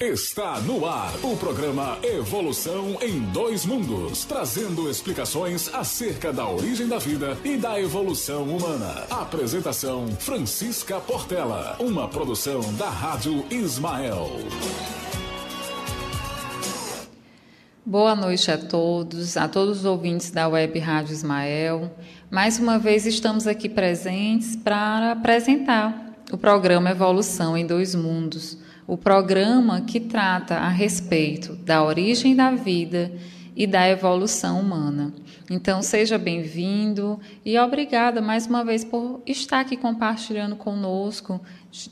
Está no ar o programa Evolução em Dois Mundos, trazendo explicações acerca da origem da vida e da evolução humana. Apresentação Francisca Portela, uma produção da Rádio Ismael. Boa noite a todos, a todos os ouvintes da Web Rádio Ismael. Mais uma vez estamos aqui presentes para apresentar o programa Evolução em Dois Mundos o programa que trata a respeito da origem da vida e da evolução humana. Então, seja bem-vindo e obrigada mais uma vez por estar aqui compartilhando conosco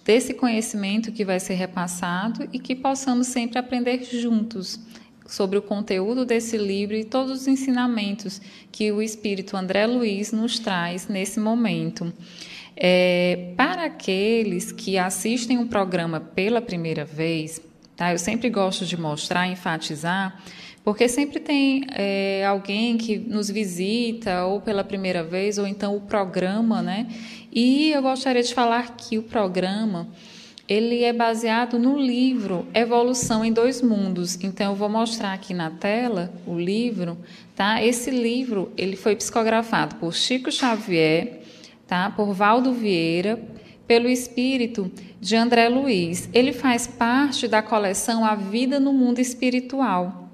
desse conhecimento que vai ser repassado e que possamos sempre aprender juntos sobre o conteúdo desse livro e todos os ensinamentos que o Espírito André Luiz nos traz nesse momento. É, para aqueles que assistem um programa pela primeira vez, tá? eu sempre gosto de mostrar, enfatizar, porque sempre tem é, alguém que nos visita ou pela primeira vez, ou então o programa, né? E eu gostaria de falar que o programa ele é baseado no livro Evolução em Dois Mundos. Então eu vou mostrar aqui na tela o livro, tá? Esse livro ele foi psicografado por Chico Xavier tá? por Valdo Vieira, pelo espírito de André Luiz. Ele faz parte da coleção A Vida no Mundo Espiritual.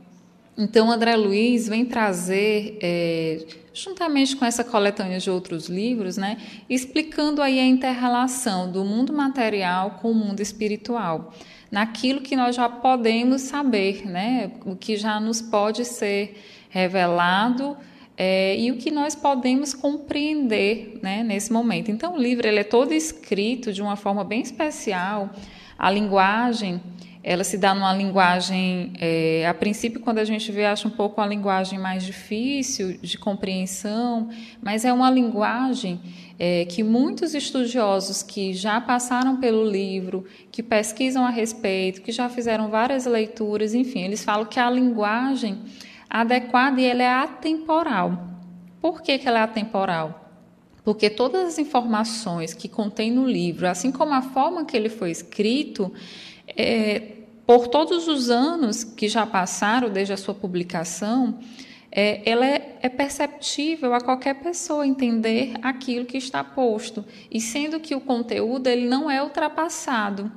Então, André Luiz vem trazer, é, juntamente com essa coletânea de outros livros, né, explicando aí a interrelação do mundo material com o mundo espiritual, naquilo que nós já podemos saber, né, o que já nos pode ser revelado é, e o que nós podemos compreender né, nesse momento. Então, o livro ele é todo escrito de uma forma bem especial. A linguagem, ela se dá numa linguagem, é, a princípio, quando a gente vê, acha um pouco uma linguagem mais difícil de compreensão, mas é uma linguagem é, que muitos estudiosos que já passaram pelo livro, que pesquisam a respeito, que já fizeram várias leituras, enfim, eles falam que a linguagem adequada e ela é atemporal. Por que, que ela é atemporal? Porque todas as informações que contém no livro, assim como a forma que ele foi escrito, é, por todos os anos que já passaram desde a sua publicação, é, ela é, é, perceptível a qualquer pessoa entender aquilo que está posto, e sendo que o conteúdo ele não é ultrapassado.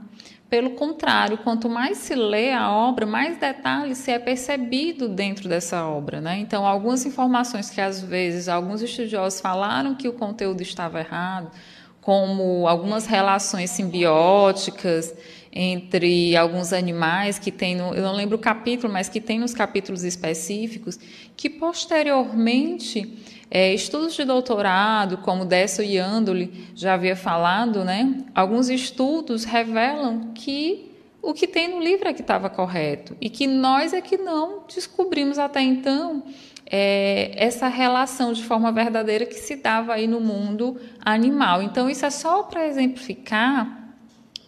Pelo contrário, quanto mais se lê a obra, mais detalhes se é percebido dentro dessa obra. Né? Então, algumas informações que às vezes alguns estudiosos falaram que o conteúdo estava errado, como algumas relações simbióticas entre alguns animais que tem, no, eu não lembro o capítulo, mas que tem nos capítulos específicos, que posteriormente é, estudos de doutorado, como Desso e Andoli já havia falado, né, alguns estudos revelam que o que tem no livro é que estava correto e que nós é que não descobrimos até então é, essa relação de forma verdadeira que se dava aí no mundo animal. Então, isso é só para exemplificar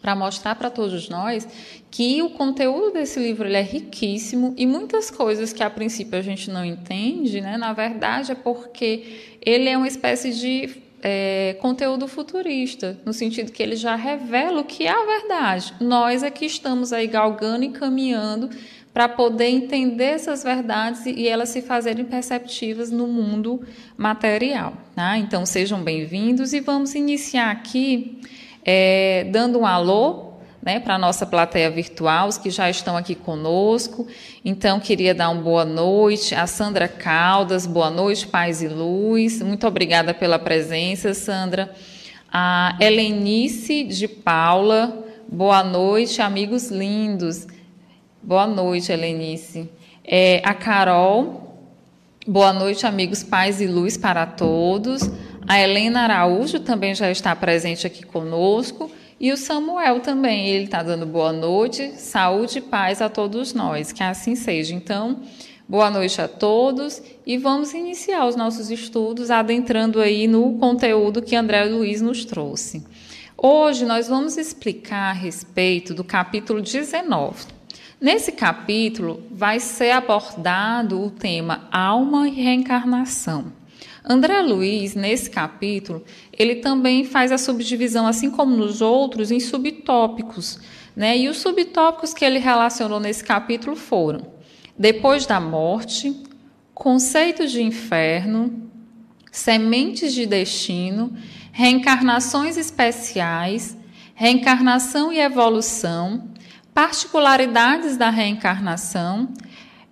para mostrar para todos nós que o conteúdo desse livro é riquíssimo e muitas coisas que a princípio a gente não entende, né, na verdade é porque ele é uma espécie de é, conteúdo futurista, no sentido que ele já revela o que é a verdade. Nós é que estamos aí galgando e caminhando para poder entender essas verdades e elas se fazerem perceptivas no mundo material. Tá? Então sejam bem-vindos e vamos iniciar aqui é, dando um alô né, para a nossa plateia virtual, os que já estão aqui conosco. Então, queria dar uma boa noite a Sandra Caldas, boa noite, paz e luz. Muito obrigada pela presença, Sandra. A Helenice de Paula, boa noite, amigos lindos. Boa noite, Helenice. É, a Carol, boa noite, amigos, paz e luz para todos. A Helena Araújo também já está presente aqui conosco. E o Samuel também, ele está dando boa noite, saúde e paz a todos nós, que assim seja. Então, boa noite a todos e vamos iniciar os nossos estudos adentrando aí no conteúdo que André Luiz nos trouxe. Hoje nós vamos explicar a respeito do capítulo 19. Nesse capítulo vai ser abordado o tema alma e reencarnação. André Luiz, nesse capítulo, ele também faz a subdivisão, assim como nos outros, em subtópicos. Né? E os subtópicos que ele relacionou nesse capítulo foram: depois da morte, conceito de inferno, sementes de destino, reencarnações especiais, reencarnação e evolução, particularidades da reencarnação,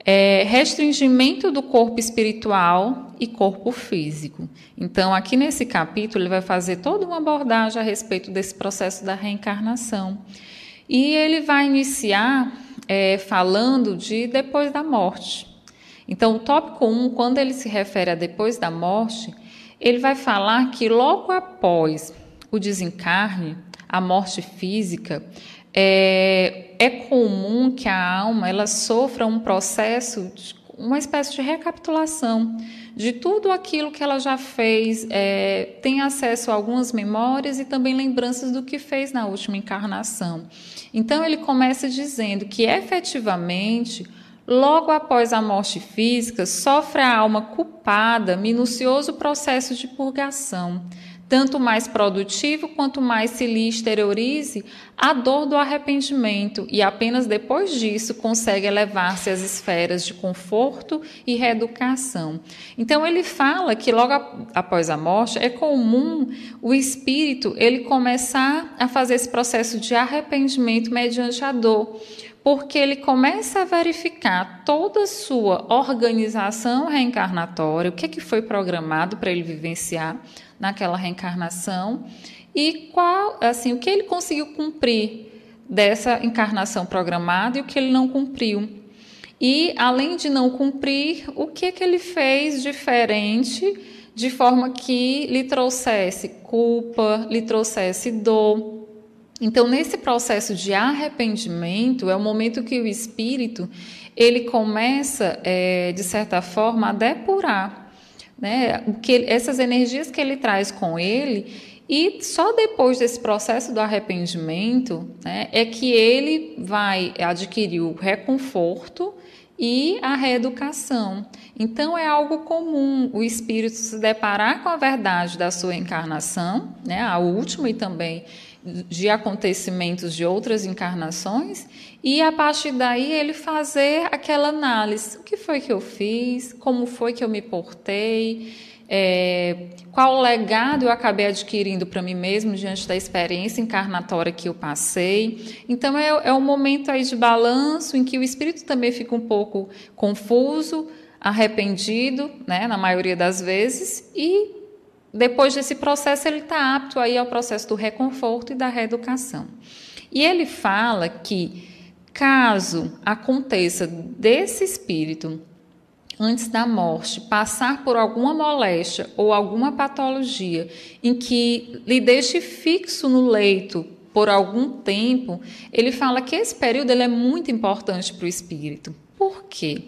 é, restringimento do corpo espiritual e corpo físico. Então, aqui nesse capítulo, ele vai fazer toda uma abordagem a respeito desse processo da reencarnação. E ele vai iniciar é, falando de depois da morte. Então, o tópico 1, quando ele se refere a depois da morte, ele vai falar que logo após o desencarne, a morte física, é, é comum que a alma ela sofra um processo, de, uma espécie de recapitulação de tudo aquilo que ela já fez, é, tem acesso a algumas memórias e também lembranças do que fez na última encarnação. Então ele começa dizendo que efetivamente Logo após a morte física, sofre a alma culpada minucioso processo de purgação, tanto mais produtivo quanto mais se lhe exteriorize a dor do arrependimento, e apenas depois disso consegue elevar-se às esferas de conforto e reeducação. Então ele fala que logo após a morte é comum o espírito ele começar a fazer esse processo de arrependimento mediante a dor porque ele começa a verificar toda a sua organização reencarnatória, o que, é que foi programado para ele vivenciar naquela reencarnação e qual, assim, o que ele conseguiu cumprir dessa encarnação programada e o que ele não cumpriu. E além de não cumprir, o que que ele fez diferente de forma que lhe trouxesse culpa, lhe trouxesse dor, então, nesse processo de arrependimento, é o momento que o espírito ele começa, é, de certa forma, a depurar né, que, essas energias que ele traz com ele. E só depois desse processo do arrependimento né, é que ele vai adquirir o reconforto e a reeducação. Então é algo comum o espírito se deparar com a verdade da sua encarnação, né, a última e também de acontecimentos de outras encarnações e a partir daí ele fazer aquela análise: o que foi que eu fiz, como foi que eu me portei, é, qual legado eu acabei adquirindo para mim mesmo diante da experiência encarnatória que eu passei. Então é, é um momento aí de balanço em que o espírito também fica um pouco confuso, arrependido, né, na maioria das vezes, e depois desse processo, ele está apto aí ao processo do reconforto e da reeducação. E ele fala que, caso aconteça desse espírito, antes da morte, passar por alguma moléstia ou alguma patologia em que lhe deixe fixo no leito por algum tempo, ele fala que esse período ele é muito importante para o espírito. Por quê?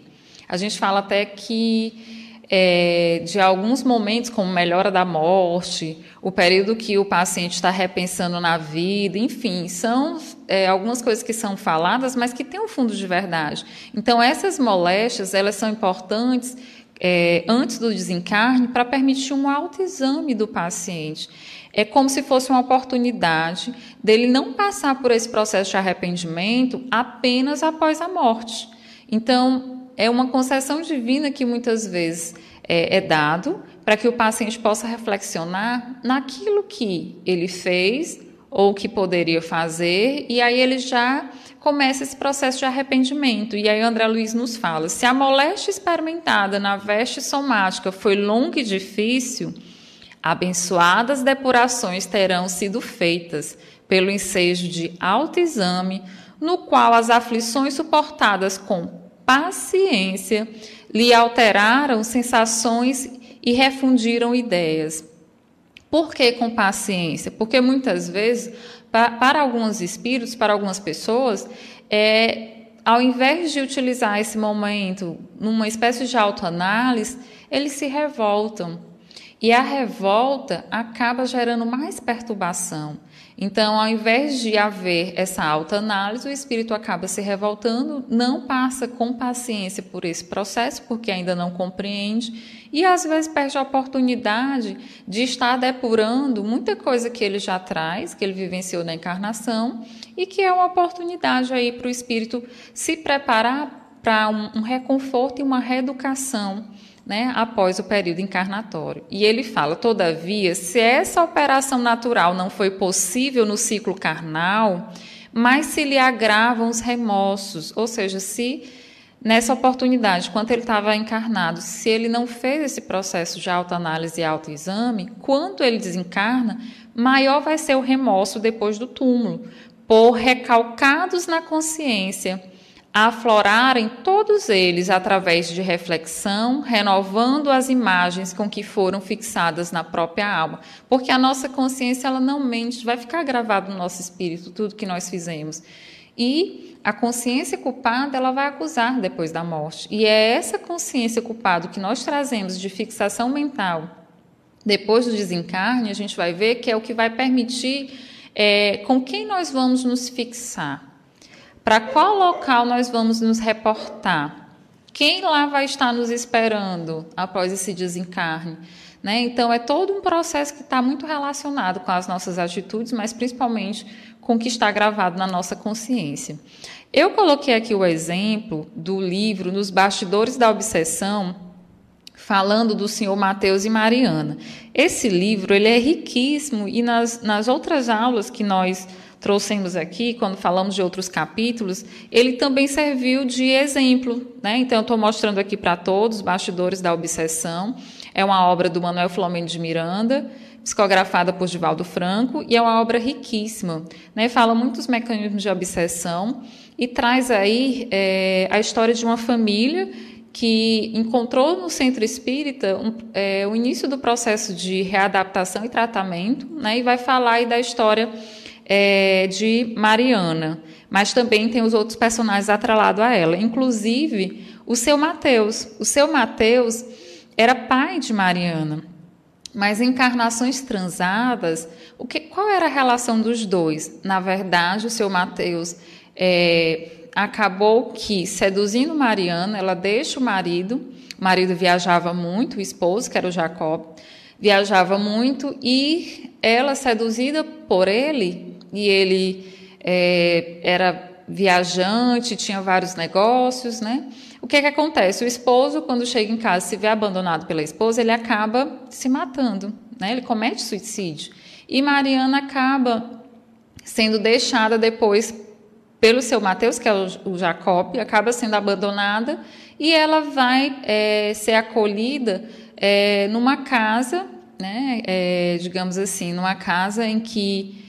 A gente fala até que é, de alguns momentos, como melhora da morte, o período que o paciente está repensando na vida, enfim, são é, algumas coisas que são faladas, mas que têm um fundo de verdade. Então, essas moléstias, elas são importantes é, antes do desencarne para permitir um autoexame do paciente. É como se fosse uma oportunidade dele não passar por esse processo de arrependimento apenas após a morte. Então, é uma concessão divina que muitas vezes é, é dado para que o paciente possa reflexionar naquilo que ele fez ou que poderia fazer, e aí ele já começa esse processo de arrependimento. E aí André Luiz nos fala: se a moléstia experimentada na veste somática foi longa e difícil, abençoadas depurações terão sido feitas pelo ensejo de autoexame, no qual as aflições suportadas com paciência lhe alteraram sensações e refundiram ideias. Por que com paciência? Porque muitas vezes, para, alguns espíritos, para algumas pessoas, é, ao invés de utilizar esse momento numa espécie de autoanálise, eles se revoltam. E a revolta acaba gerando mais perturbação. Então, ao invés de haver essa alta análise, o espírito acaba se revoltando, não passa com paciência por esse processo, porque ainda não compreende, e às vezes perde a oportunidade de estar depurando muita coisa que ele já traz, que ele vivenciou na encarnação, e que é uma oportunidade aí para o espírito se preparar para um, um reconforto e uma reeducação né, após o período encarnatório. E ele fala, todavia, se essa operação natural não foi possível no ciclo carnal, mas se lhe agravam os remorsos, ou seja, se nessa oportunidade, quando ele estava encarnado, se ele não fez esse processo de autoanálise e autoexame, quando ele desencarna, maior vai ser o remorso depois do túmulo, por recalcados na consciência aflorarem todos eles através de reflexão, renovando as imagens com que foram fixadas na própria alma, porque a nossa consciência ela não mente, vai ficar gravado no nosso espírito tudo que nós fizemos. E a consciência culpada ela vai acusar depois da morte. E é essa consciência culpada que nós trazemos de fixação mental depois do desencarne, a gente vai ver que é o que vai permitir é, com quem nós vamos nos fixar para qual local nós vamos nos reportar? Quem lá vai estar nos esperando após esse desencarne? Né? Então, é todo um processo que está muito relacionado com as nossas atitudes, mas principalmente com o que está gravado na nossa consciência. Eu coloquei aqui o exemplo do livro Nos Bastidores da Obsessão, falando do senhor Mateus e Mariana. Esse livro ele é riquíssimo e nas, nas outras aulas que nós trouxemos aqui, quando falamos de outros capítulos, ele também serviu de exemplo. Né? Então, eu estou mostrando aqui para todos, Bastidores da Obsessão. É uma obra do Manuel Filomeno de Miranda, psicografada por Divaldo Franco, e é uma obra riquíssima. Né? Fala muitos mecanismos de obsessão e traz aí é, a história de uma família que encontrou no centro espírita um, é, o início do processo de readaptação e tratamento, né? e vai falar aí da história é, de Mariana, mas também tem os outros personagens atrelados a ela, inclusive o seu Mateus. O seu Mateus era pai de Mariana, mas encarnações transadas, o que, qual era a relação dos dois? Na verdade, o seu Mateus é, acabou que, seduzindo Mariana, ela deixa o marido, o marido viajava muito, o esposo, que era o Jacob, viajava muito e ela, seduzida por ele, e ele é, era viajante, tinha vários negócios, né? O que é que acontece? O esposo, quando chega em casa, se vê abandonado pela esposa, ele acaba se matando, né? Ele comete suicídio. E Mariana acaba sendo deixada depois pelo seu Mateus, que é o Jacob, acaba sendo abandonada e ela vai é, ser acolhida é, numa casa, né, é, digamos assim, numa casa em que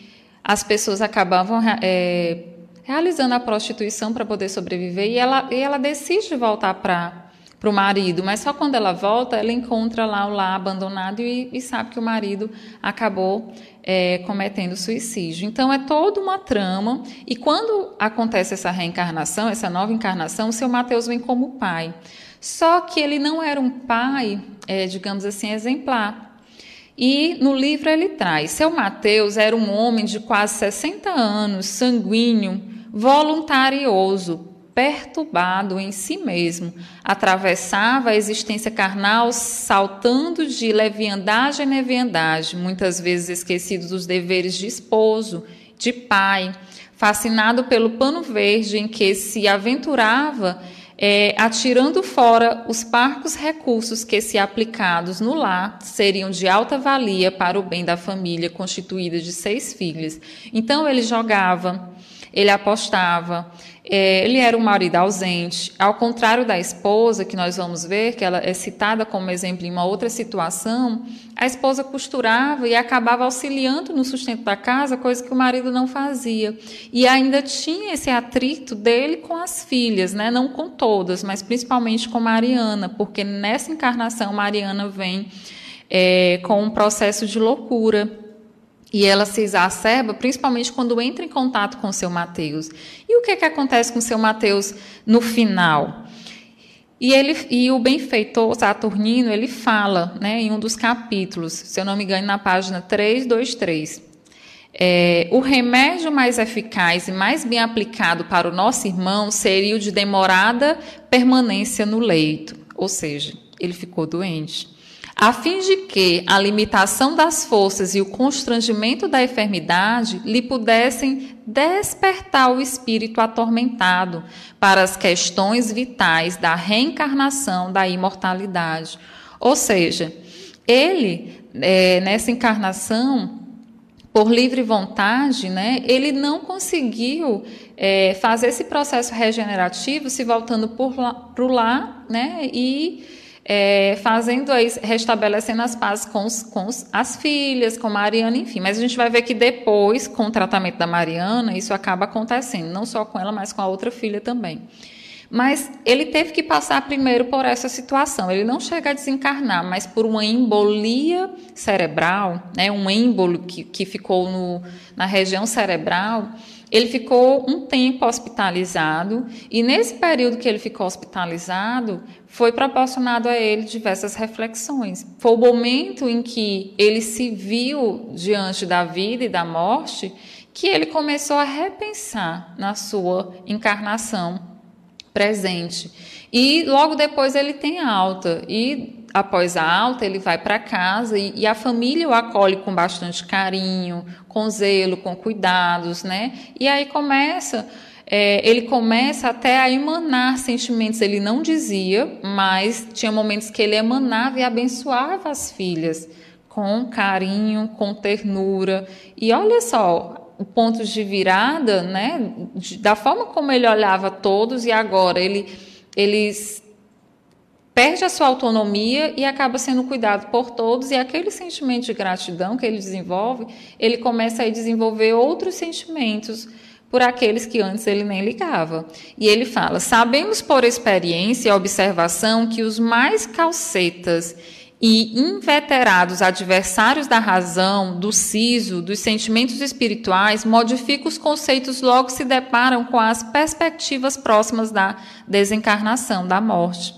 as pessoas acabavam é, realizando a prostituição para poder sobreviver e ela, e ela decide voltar para para o marido, mas só quando ela volta, ela encontra lá o lar abandonado e, e sabe que o marido acabou é, cometendo suicídio. Então é toda uma trama, e quando acontece essa reencarnação, essa nova encarnação, o seu Mateus vem como pai. Só que ele não era um pai, é, digamos assim, exemplar. E no livro ele traz: seu Mateus era um homem de quase 60 anos, sanguíneo, voluntarioso, perturbado em si mesmo. Atravessava a existência carnal saltando de leviandade em leviandade, muitas vezes esquecido dos deveres de esposo, de pai, fascinado pelo pano verde em que se aventurava é, atirando fora os parcos recursos que, se aplicados no lar, seriam de alta valia para o bem da família constituída de seis filhos. Então ele jogava, ele apostava, é, ele era um marido ausente, ao contrário da esposa, que nós vamos ver, que ela é citada como exemplo em uma outra situação, a esposa costurava e acabava auxiliando no sustento da casa, coisa que o marido não fazia. E ainda tinha esse atrito dele com as filhas, né? não com todas, mas principalmente com Mariana, porque nessa encarnação Mariana vem é, com um processo de loucura e ela se exacerba principalmente quando entra em contato com o seu Mateus. E o que, é que acontece com o seu Mateus no final? E, ele, e o benfeitor Saturnino, ele fala né, em um dos capítulos, se eu não me engano, na página 323. é, o remédio mais eficaz e mais bem aplicado para o nosso irmão seria o de demorada permanência no leito, ou seja, ele ficou doente. A fim de que a limitação das forças e o constrangimento da enfermidade lhe pudessem despertar o espírito atormentado para as questões vitais da reencarnação, da imortalidade. Ou seja, ele, é, nessa encarnação, por livre vontade, né, ele não conseguiu é, fazer esse processo regenerativo, se voltando para o lá, né, e é, fazendo aí, restabelecendo as pazes com, os, com os, as filhas, com Mariana, enfim. Mas a gente vai ver que depois, com o tratamento da Mariana, isso acaba acontecendo, não só com ela, mas com a outra filha também. Mas ele teve que passar primeiro por essa situação. Ele não chega a desencarnar, mas por uma embolia cerebral, né, um êmbolo que, que ficou no, na região cerebral. Ele ficou um tempo hospitalizado e nesse período que ele ficou hospitalizado foi proporcionado a ele diversas reflexões. Foi o momento em que ele se viu diante da vida e da morte que ele começou a repensar na sua encarnação presente. E logo depois ele tem alta. E após a alta, ele vai para casa e, e, a família o acolhe com bastante carinho, com zelo, com cuidados, né? E aí começa. É, ele começa até a emanar sentimentos. Ele não dizia, mas tinha momentos que ele emanava e abençoava as filhas com carinho, com ternura. E olha só, o ponto de virada, né, da forma como ele olhava todos e agora ele, ele perde a sua autonomia e acaba sendo cuidado por todos e aquele sentimento de gratidão que ele desenvolve, ele começa a desenvolver outros sentimentos por aqueles que antes ele nem ligava. E ele fala: "Sabemos por experiência e observação que os mais calcetas e inveterados adversários da razão, do siso, dos sentimentos espirituais, modificam os conceitos, logo se deparam com as perspectivas próximas da desencarnação, da morte.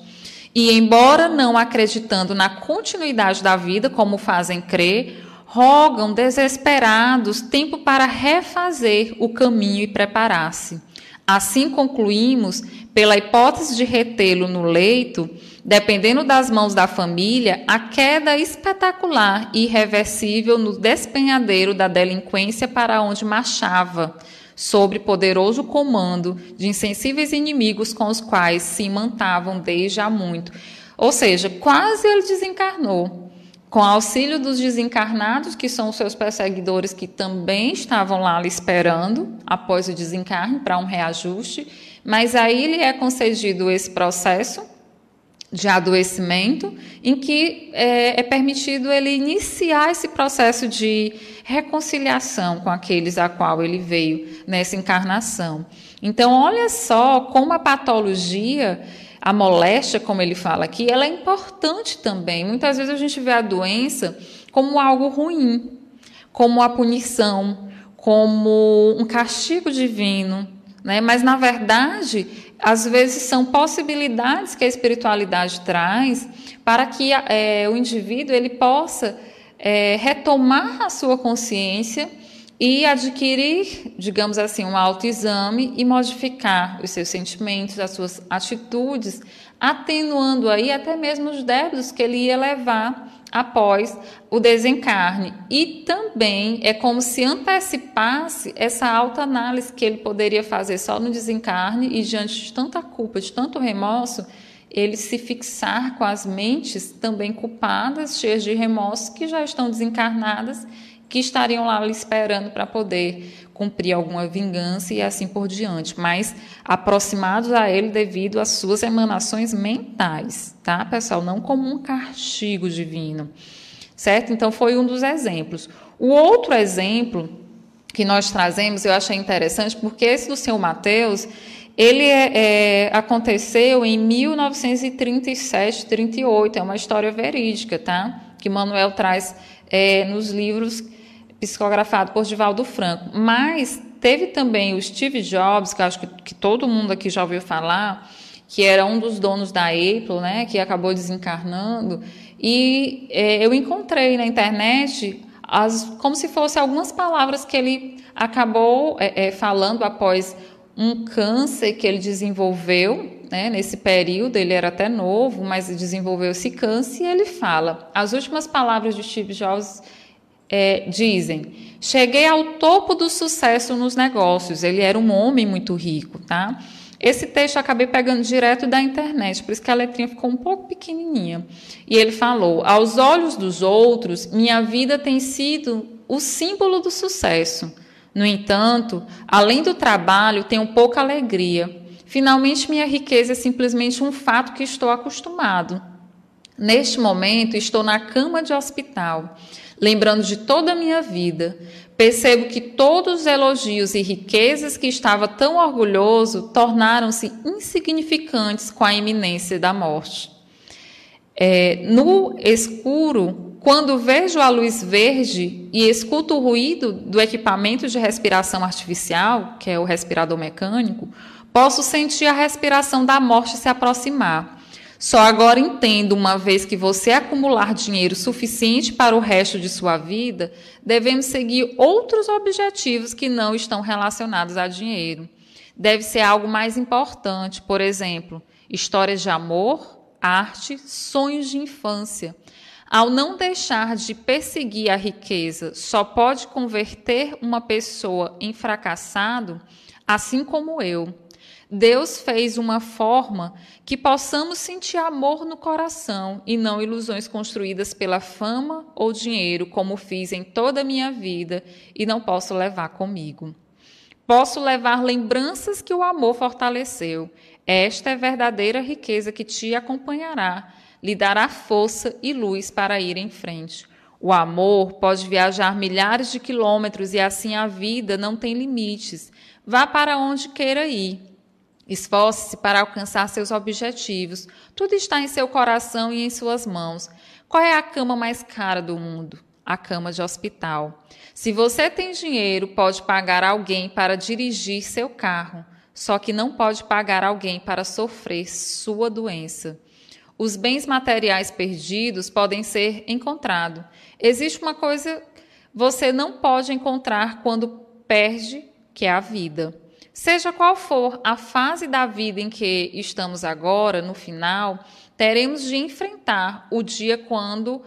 E, embora não acreditando na continuidade da vida, como fazem crer, rogam desesperados tempo para refazer o caminho e preparar-se. Assim concluímos, pela hipótese de retê-lo no leito, dependendo das mãos da família, a queda espetacular e irreversível no despenhadeiro da delinquência para onde marchava, sob poderoso comando de insensíveis inimigos com os quais se imantavam desde há muito. Ou seja, quase ele desencarnou. Com auxílio dos desencarnados, que são os seus perseguidores, que também estavam lá esperando após o desencarne para um reajuste, mas aí lhe é concedido esse processo de adoecimento, em que é, é, permitido ele iniciar esse processo de reconciliação com aqueles a qual ele veio nessa encarnação. Então, olha só como a patologia, a moléstia, como ele fala aqui, ela é importante também. Muitas vezes a gente vê a doença como algo ruim, como a punição, como um castigo divino, né? Mas na verdade às vezes são possibilidades que a espiritualidade traz para que é, o indivíduo ele possa é, retomar a sua consciência e adquirir, digamos assim, um autoexame e modificar os seus sentimentos, as suas atitudes, atenuando aí até mesmo os débitos que ele ia levar após o desencarne. E também é como se antecipasse essa autoanálise que ele poderia fazer só no desencarne e diante de tanta culpa, de tanto remorso, ele se fixar com as mentes também culpadas, cheias de remorso, que já estão desencarnadas, que estariam lá esperando para poder cumprir alguma vingança e assim por diante, mas aproximados a ele devido às suas emanações mentais, tá, pessoal? Não como um castigo divino, certo? Então, foi um dos exemplos. O outro exemplo que nós trazemos, eu achei interessante, porque esse do Senhor Mateus, ele é, é, aconteceu em 1937, 38, é uma história verídica, tá? Que Manuel traz é, nos livros psicografado por Divaldo Franco. Mas teve também o Steve Jobs, que acho que, que todo mundo aqui já ouviu falar, que era um dos donos da Apple, né, que acabou desencarnando. E é, eu encontrei na internet as, como se fossem algumas palavras que ele acabou é, é, falando após um câncer que ele desenvolveu, né, nesse período, ele era até novo, mas desenvolveu esse câncer, e ele fala, as últimas palavras de Steve Jobs é, dizem, cheguei ao topo do sucesso nos negócios, ele era um homem muito rico, tá? Esse texto eu acabei pegando direto da internet, por isso que a letrinha ficou um pouco pequenininha. E ele falou: Aos olhos dos outros, minha vida tem sido o símbolo do sucesso. No entanto, além do trabalho, tenho pouca alegria. Finalmente, minha riqueza é simplesmente um fato que estou acostumado. Neste momento, estou na cama de hospital, lembrando de toda a minha vida. Percebo que todos os elogios e riquezas que estava tão orgulhoso tornaram-se insignificantes com a iminência da morte. É, no escuro, quando vejo a luz verde e escuto o ruído do equipamento de respiração artificial, que é o respirador mecânico, posso sentir a respiração da morte se aproximar. Só agora entendo, uma vez que você acumular dinheiro suficiente para o resto de sua vida, devemos seguir outros objetivos que não estão relacionados a dinheiro. Deve ser algo mais importante, por exemplo, histórias de amor, arte, sonhos de infância. Ao não deixar de perseguir a riqueza, só pode converter uma pessoa em fracassado, assim como eu. Deus fez uma forma que possamos sentir amor no coração e não ilusões construídas pela fama ou dinheiro, como fiz em toda a minha vida e não posso levar comigo. Posso levar lembranças que o amor fortaleceu. Esta é verdadeira riqueza que te acompanhará, lhe dará força e luz para ir em frente. O amor pode viajar milhares de quilômetros e assim a vida não tem limites. Vá para onde queira ir. Esforce-se para alcançar seus objetivos. Tudo está em seu coração e em suas mãos. Qual é a cama mais cara do mundo? A cama de hospital. Se você tem dinheiro, pode pagar alguém para dirigir seu carro, só que não pode pagar alguém para sofrer sua doença. Os bens materiais perdidos podem ser encontrados. Existe uma coisa você não pode encontrar quando perde, que é a vida. Seja qual for a fase da vida em que estamos agora, no final, teremos de enfrentar o dia quando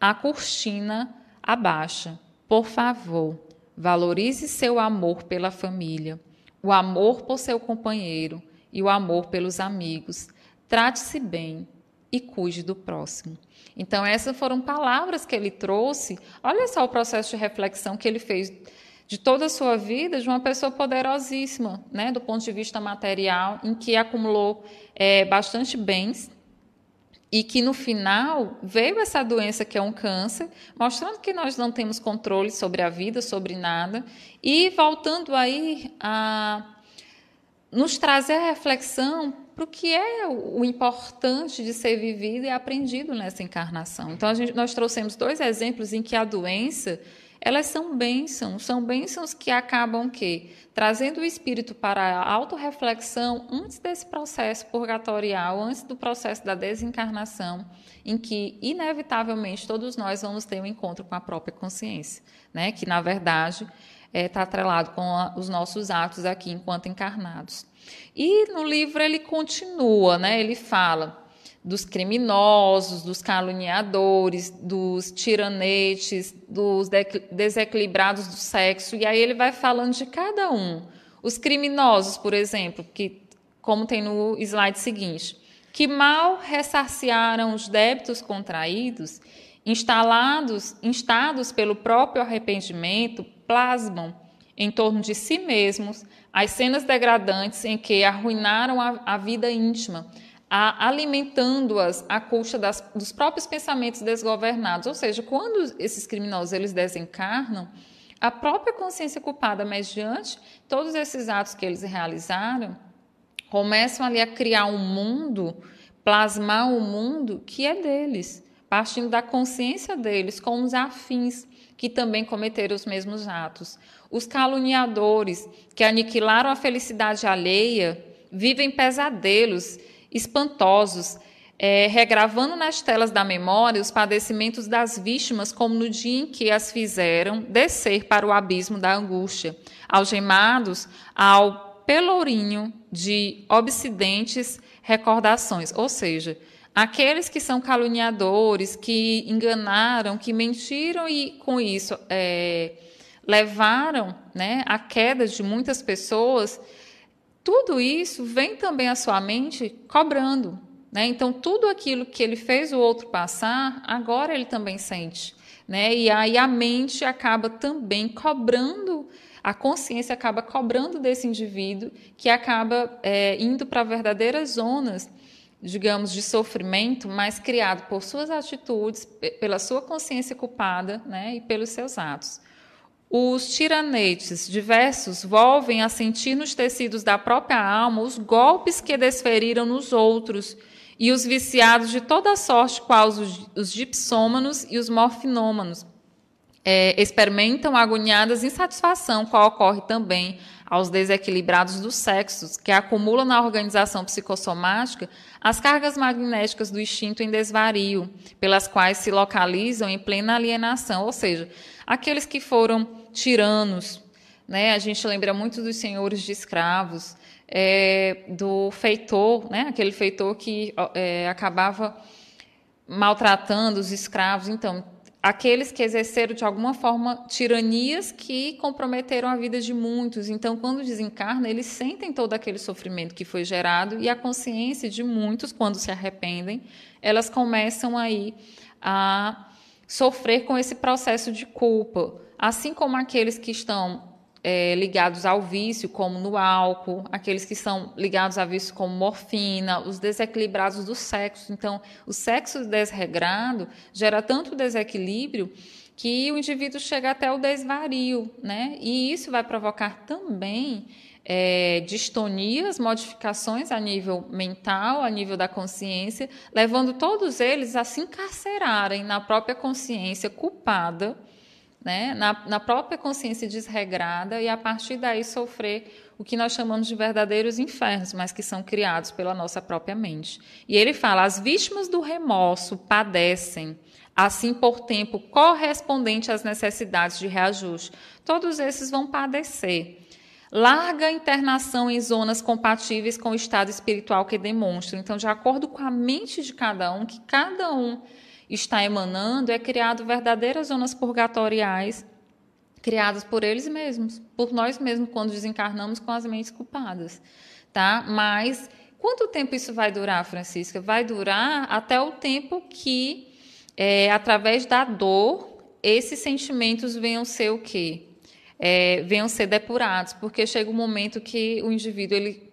a cortina abaixa. Por favor, valorize seu amor pela família, o amor por seu companheiro e o amor pelos amigos. Trate-se bem e cuide do próximo. Então, essas foram palavras que ele trouxe. Olha só o processo de reflexão que ele fez de toda a sua vida de uma pessoa poderosíssima, né, do ponto de vista material, em que acumulou é, bastante bens e que no final veio essa doença que é um câncer, mostrando que nós não temos controle sobre a vida, sobre nada, e voltando aí a nos trazer a reflexão para o que é o importante de ser vivido e aprendido nessa encarnação. Então, gente, nós trouxemos dois exemplos em que a doença elas são bênçãos, são bênçãos que acabam que trazendo o espírito para a autorreflexão antes desse processo purgatorial, antes do processo da desencarnação, em que inevitavelmente todos nós vamos ter um encontro com a própria consciência, né? Que na verdade está é, tá atrelado com a, os nossos atos aqui enquanto encarnados. E no livro ele continua, né? Ele fala dos criminosos, dos caluniadores, dos tiranetes, dos desequilibrados do sexo, e aí ele vai falando de cada um. Os criminosos, por exemplo, que como tem no slide seguinte, que mal ressarciaram os débitos contraídos, instalados, instados pelo próprio arrependimento, plasmam em torno de si mesmos as cenas degradantes em que arruinaram a, a vida íntima, alimentando-as à custa das, dos próprios pensamentos desgovernados. Ou seja, quando esses criminosos eles desencarnam, a própria consciência culpada, mediante todos esses atos que eles realizaram, começam ali a criar um mundo, plasmar um mundo que é deles, partindo da consciência deles, com os afins que também cometeram os mesmos atos. Os caluniadores que aniquilaram a felicidade alheia vivem pesadelos espantosos, é, regravando nas telas da memória os padecimentos das vítimas, como no dia em que as fizeram descer para o abismo da angústia, algemados ao pelourinho de obsidentes recordações, ou seja, aqueles que são caluniadores, que enganaram, que mentiram e com isso é, levaram né, a queda de muitas pessoas, tudo isso vem também à sua mente cobrando. Né? Então, tudo aquilo que ele fez o outro passar, agora ele também sente. Né? E aí a mente acaba também cobrando, a consciência acaba cobrando desse indivíduo que acaba é, indo para verdadeiras zonas, digamos, de sofrimento, mas criado por suas atitudes, pela sua consciência culpada né? e pelos seus atos. Os tiranetes diversos volvem a sentir nos tecidos da própria alma os golpes que desferiram nos outros e os viciados de toda sorte, qual os, os gipsômanos e os morfinômanos, é, experimentam agoniadas insatisfação, qual ocorre também aos desequilibrados dos sexos, que acumulam na organização psicossomática as cargas magnéticas do instinto em desvario, pelas quais se localizam em plena alienação, ou seja, aqueles que foram tiranos. Né? A gente lembra muito dos senhores de escravos, é, do feitor, né? aquele feitor que é, acabava maltratando os escravos. Então, aqueles que exerceram de alguma forma tiranias que comprometeram a vida de muitos. Então, quando desencarna, eles sentem todo aquele sofrimento que foi gerado e a consciência de muitos, quando se arrependem, elas começam aí a sofrer com esse processo de culpa, assim como aqueles que estão é, ligados ao vício, como no álcool, aqueles que são ligados a vício, como morfina, os desequilibrados do sexo. Então, o sexo desregrado gera tanto desequilíbrio que o indivíduo chega até o desvario, né? E isso vai provocar também é, distonias, modificações a nível mental, a nível da consciência, levando todos eles a se encarcerarem na própria consciência culpada né, na, na própria consciência desregrada e a partir daí sofrer o que nós chamamos de verdadeiros infernos, mas que são criados pela nossa própria mente. E ele fala: as vítimas do remorso padecem, assim por tempo correspondente às necessidades de reajuste. Todos esses vão padecer. Larga internação em zonas compatíveis com o estado espiritual que demonstram. Então, de acordo com a mente de cada um, que cada um está emanando é criado verdadeiras zonas purgatoriais criadas por eles mesmos, por nós mesmos quando desencarnamos com as mentes culpadas, tá? Mas quanto tempo isso vai durar, Francisca? Vai durar até o tempo que, é, através da dor, esses sentimentos venham ser o quê? É, venham ser depurados, porque chega um momento que o indivíduo ele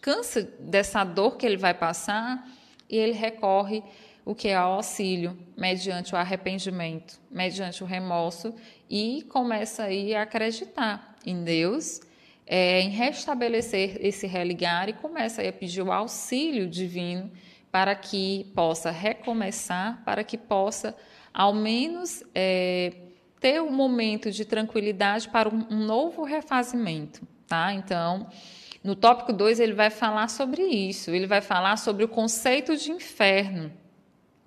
cansa dessa dor que ele vai passar e ele recorre o que é o auxílio, mediante o arrependimento, mediante o remorso, e começa aí a acreditar em Deus, é, em restabelecer esse religar e começa a pedir o auxílio divino para que possa recomeçar, para que possa, ao menos, é, ter um momento de tranquilidade para um, um novo refazimento, tá? Então, no tópico 2 ele vai falar sobre isso, ele vai falar sobre o conceito de inferno,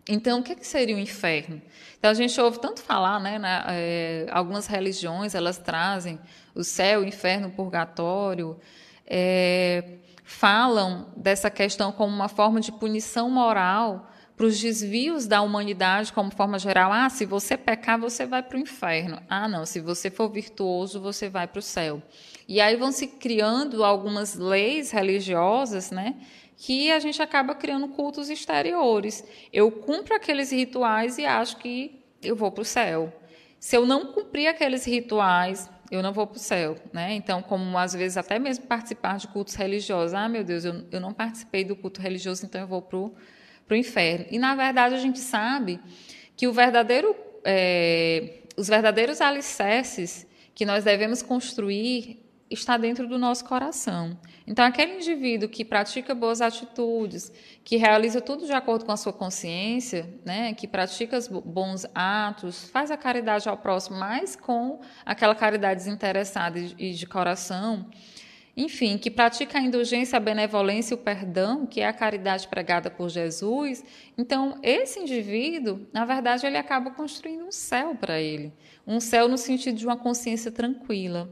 então, o que, que seria o inferno? Então, a gente ouve tanto falar, né? Na, é, algumas religiões elas trazem o céu, o inferno, o purgatório, é, falam dessa questão como uma forma de punição moral para os desvios da humanidade, como forma geral. Ah, se você pecar, você vai para o inferno. Ah, não, se você for virtuoso, você vai para o céu. E aí vão se criando algumas leis religiosas, né? Que a gente acaba criando cultos exteriores. Eu cumpro aqueles rituais e acho que eu vou para o céu. Se eu não cumprir aqueles rituais, eu não vou para o céu. Né? Então, como às vezes até mesmo participar de cultos religiosos, ah, meu Deus, eu, eu não participei do culto religioso, então eu vou para o inferno. E, na verdade, a gente sabe que o verdadeiro, é, os verdadeiros alicerces que nós devemos construir está dentro do nosso coração. Então, aquele indivíduo que pratica boas atitudes, que realiza tudo de acordo com a sua consciência, né, que pratica os bons atos, faz a caridade ao próximo, mas com aquela caridade desinteressada e de coração, enfim, que pratica a indulgência, a benevolência e o perdão, que é a caridade pregada por Jesus, então esse indivíduo, na verdade, ele acaba construindo um céu para ele, um céu no sentido de uma consciência tranquila.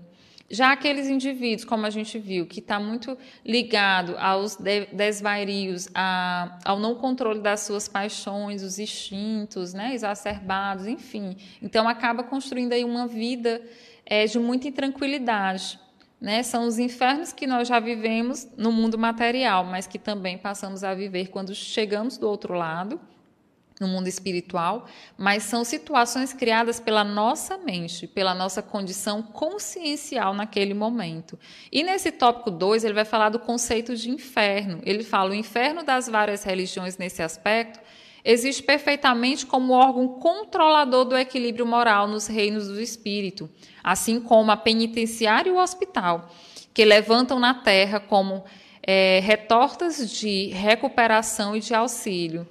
Já aqueles indivíduos, como a gente viu, que está muito ligado aos desvairios, a, ao não controle das suas paixões, os instintos, né, exacerbados, enfim. Então acaba construindo aí uma vida é, de muita intranquilidade. Né? São os infernos que nós já vivemos no mundo material, mas que também passamos a viver quando chegamos do outro lado, no mundo espiritual, mas são situações criadas pela nossa mente, pela nossa condição consciencial naquele momento. E nesse tópico 2, ele vai falar do conceito de inferno. Ele fala o inferno das várias religiões nesse aspecto existe perfeitamente como órgão controlador do equilíbrio moral nos reinos do espírito, assim como a penitenciária e o hospital, que levantam na terra como é, retortas de recuperação e de auxílio.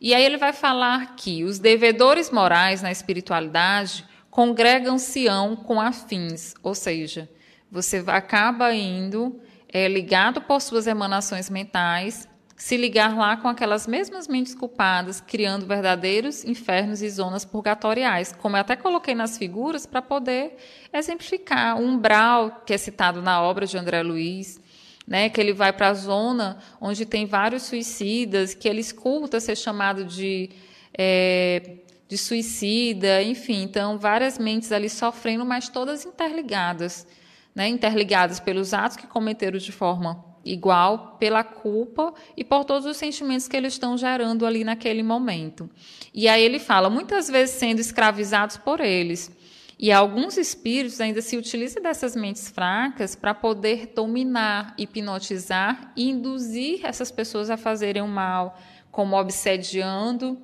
E aí ele vai falar que os devedores morais na espiritualidade congregam-se-ão com afins, ou seja, você acaba indo é, ligado por suas emanações mentais se ligar lá com aquelas mesmas mentes culpadas, criando verdadeiros infernos e zonas purgatoriais, como eu até coloquei nas figuras para poder exemplificar. O umbral, que é citado na obra de André Luiz, né, que ele vai para a zona onde tem vários suicidas, que ele escuta ser chamado de, é, de suicida, enfim, então várias mentes ali sofrendo, mas todas interligadas, né, interligadas pelos atos que cometeram de forma igual pela culpa e por todos os sentimentos que eles estão gerando ali naquele momento. E aí ele fala, muitas vezes sendo escravizados por eles. E alguns espíritos ainda se utilizam dessas mentes fracas para poder dominar, hipnotizar e induzir essas pessoas a fazerem o mal, como obsediando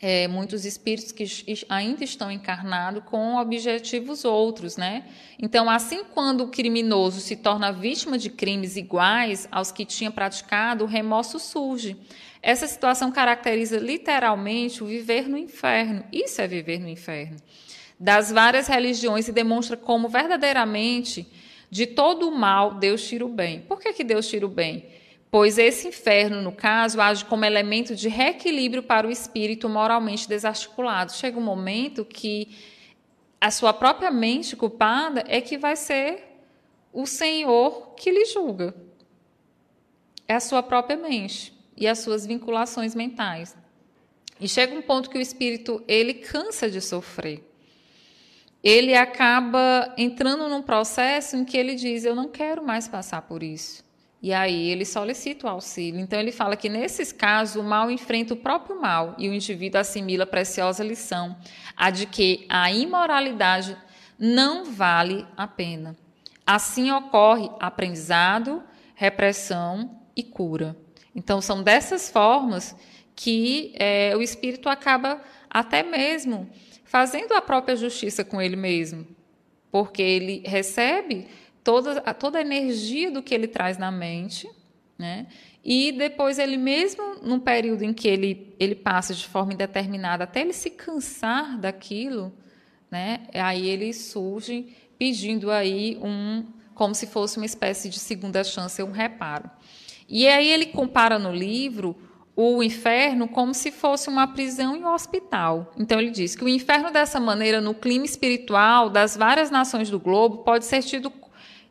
é, muitos espíritos que ainda estão encarnados com objetivos outros, né? Então, assim quando o criminoso se torna vítima de crimes iguais aos que tinha praticado, o remorso surge. Essa situação caracteriza literalmente o viver no inferno. Isso é viver no inferno. Das várias religiões e demonstra como verdadeiramente de todo o mal Deus tira o bem. Por que, que Deus tira o bem? pois esse inferno, no caso, age como elemento de reequilíbrio para o espírito moralmente desarticulado. Chega um momento que a sua própria mente culpada é que vai ser o Senhor que lhe julga. É a sua própria mente e as suas vinculações mentais. E chega um ponto que o espírito ele cansa de sofrer. Ele acaba entrando num processo em que ele diz: Eu não quero mais passar por isso. E aí ele solicita o auxílio. Então ele fala que nesses casos o mal enfrenta o próprio mal e o indivíduo assimila a preciosa lição, a de que a imoralidade não vale a pena. Assim ocorre aprendizado, repressão e cura. Então são dessas formas que é, o espírito acaba até mesmo fazendo a própria justiça com ele mesmo, porque ele recebe toda, toda a energia do que ele traz na mente, né? E depois ele mesmo, num período em que ele, ele passa de forma indeterminada, até ele se cansar daquilo, né? Aí ele surge pedindo aí um, como se fosse uma espécie de segunda chance, um reparo. E aí ele compara no livro o inferno como se fosse uma prisão e um hospital. Então ele diz que o inferno dessa maneira, no clima espiritual das várias nações do globo, pode ser tido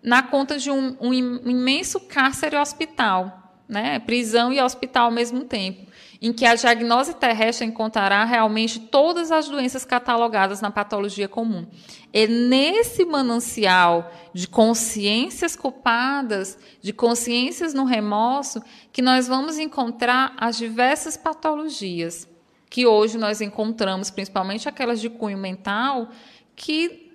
na conta de um, um imenso cárcere hospital, né? prisão e hospital ao mesmo tempo, em que a diagnose terrestre encontrará realmente todas as doenças catalogadas na patologia comum. É nesse manancial de consciências culpadas, de consciências no remorso, que nós vamos encontrar as diversas patologias que hoje nós encontramos, principalmente aquelas de cunho mental, que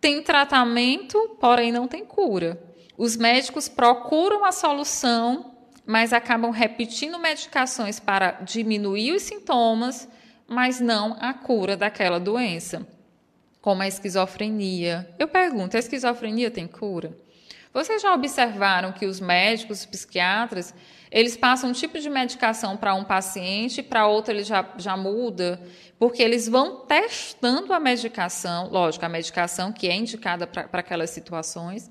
tem tratamento, porém não tem cura. Os médicos procuram a solução, mas acabam repetindo medicações para diminuir os sintomas, mas não a cura daquela doença, como a esquizofrenia. Eu pergunto: a esquizofrenia tem cura? Vocês já observaram que os médicos, os psiquiatras, eles passam um tipo de medicação para um paciente, para outro ele já, já muda, porque eles vão testando a medicação, lógico, a medicação que é indicada para aquelas situações,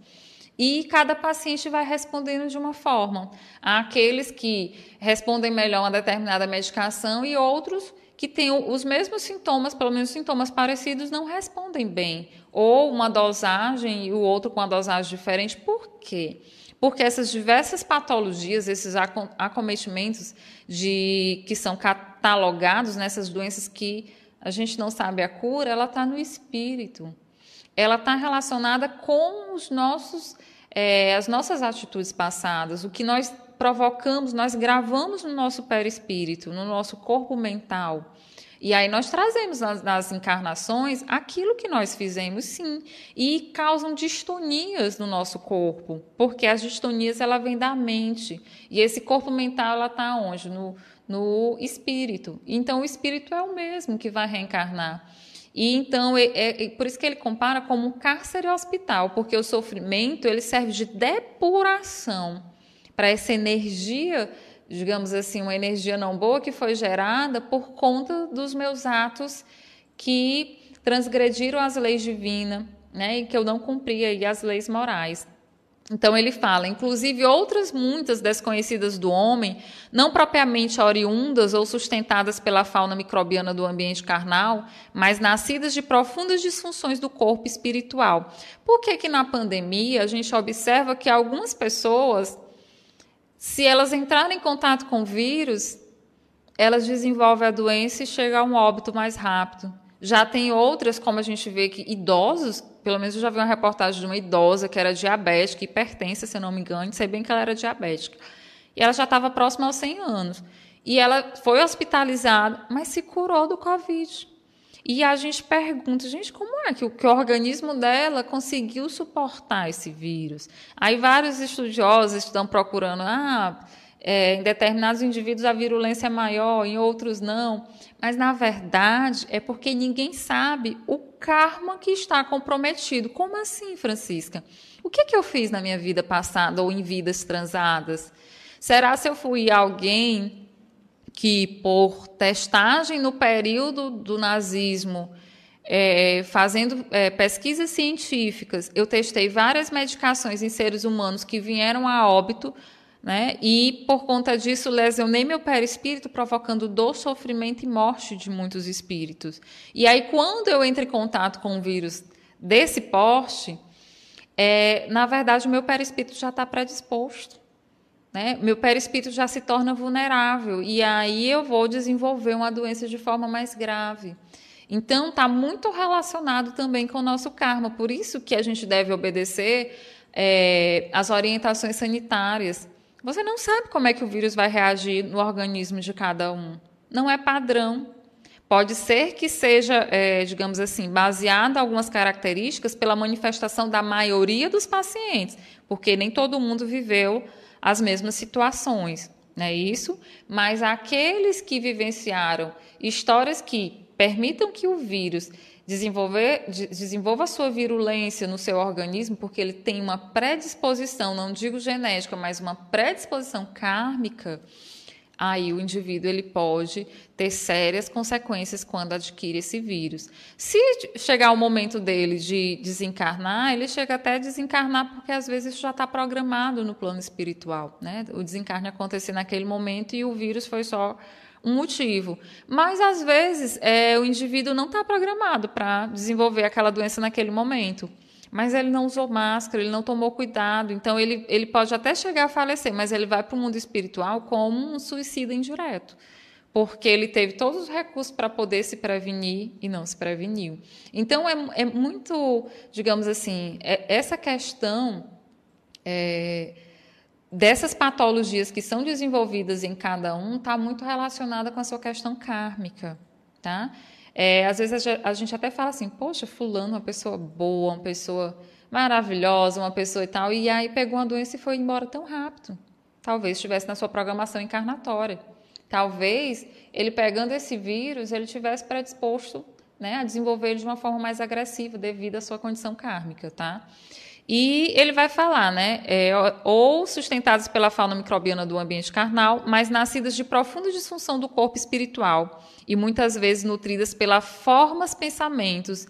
e cada paciente vai respondendo de uma forma. Há aqueles que respondem melhor a determinada medicação e outros que têm os mesmos sintomas, pelo menos sintomas parecidos, não respondem bem. Ou uma dosagem e o outro com uma dosagem diferente. Por quê? Porque essas diversas patologias, esses acometimentos de, que são catalogados nessas doenças que a gente não sabe a cura, ela está no espírito. Ela está relacionada com os nossos é, as nossas atitudes passadas, o que nós provocamos, nós gravamos no nosso perispírito, no nosso corpo mental. E aí nós trazemos nas, nas, encarnações aquilo que nós fizemos, sim, e causam distonias no nosso corpo, porque as distonias ela vem da mente e esse corpo mental ela está onde? No, no espírito. Então o espírito é o mesmo que vai reencarnar. E então é, é, é, por isso que ele compara como um cárcere hospital, porque o sofrimento ele serve de depuração para essa energia, digamos assim, uma energia não boa que foi gerada por conta dos meus atos que transgrediram as leis divinas, né, e que eu não cumpria as leis morais. Então ele fala, inclusive outras muitas desconhecidas do homem, não propriamente oriundas ou sustentadas pela fauna microbiana do ambiente carnal, mas nascidas de profundas disfunções do corpo espiritual. Por que que na pandemia a gente observa que algumas pessoas, se elas entrarem em contato com vírus, elas desenvolvem a doença e chegam a um óbito mais rápido. Já tem outras, como a gente vê que idosos pelo menos eu já vi uma reportagem de uma idosa que era diabética, hipertensa, se eu não me engano, sei bem que ela era diabética. E ela já estava próxima aos 100 anos. E ela foi hospitalizada, mas se curou do Covid. E a gente pergunta, gente, como é que o, que o organismo dela conseguiu suportar esse vírus? Aí vários estudiosos estão procurando, ah, é, em determinados indivíduos a virulência é maior, em outros não. Mas, na verdade, é porque ninguém sabe o karma que está comprometido. Como assim, Francisca? O que, que eu fiz na minha vida passada ou em vidas transadas? Será se eu fui alguém que, por testagem no período do nazismo, é, fazendo é, pesquisas científicas, eu testei várias medicações em seres humanos que vieram a óbito né? E por conta disso lesionei meu perispírito, provocando dor, sofrimento e morte de muitos espíritos. E aí, quando eu entro em contato com um vírus desse porte, é, na verdade, o meu perispírito já está predisposto. Né? Meu perispírito já se torna vulnerável. E aí eu vou desenvolver uma doença de forma mais grave. Então, está muito relacionado também com o nosso karma. Por isso que a gente deve obedecer é, as orientações sanitárias você não sabe como é que o vírus vai reagir no organismo de cada um. Não é padrão. Pode ser que seja, é, digamos assim, baseado em algumas características pela manifestação da maioria dos pacientes, porque nem todo mundo viveu as mesmas situações, não é isso? Mas aqueles que vivenciaram histórias que permitam que o vírus desenvolver, desenvolva a sua virulência no seu organismo, porque ele tem uma predisposição, não digo genética, mas uma predisposição kármica, aí o indivíduo ele pode ter sérias consequências quando adquire esse vírus. Se chegar o momento dele de desencarnar, ele chega até a desencarnar porque às vezes isso já está programado no plano espiritual, né? O desencarne acontecer naquele momento e o vírus foi só um motivo. Mas, às vezes, é, o indivíduo não está programado para desenvolver aquela doença naquele momento. Mas ele não usou máscara, ele não tomou cuidado. Então, ele, ele pode até chegar a falecer, mas ele vai para o mundo espiritual como um suicida indireto. Porque ele teve todos os recursos para poder se prevenir e não se preveniu. Então, é, é muito, digamos assim, é, essa questão. É, dessas patologias que são desenvolvidas em cada um está muito relacionada com a sua questão kármica, tá? É, às vezes a gente até fala assim, poxa, fulano, uma pessoa boa, uma pessoa maravilhosa, uma pessoa e tal, e aí pegou uma doença e foi embora tão rápido. Talvez estivesse na sua programação encarnatória. Talvez ele pegando esse vírus, ele tivesse predisposto né, a desenvolver ele de uma forma mais agressiva devido à sua condição kármica, tá? E ele vai falar, né? É, ou sustentadas pela fauna microbiana do ambiente carnal, mas nascidas de profunda disfunção do corpo espiritual e muitas vezes nutridas pelas formas pensamentos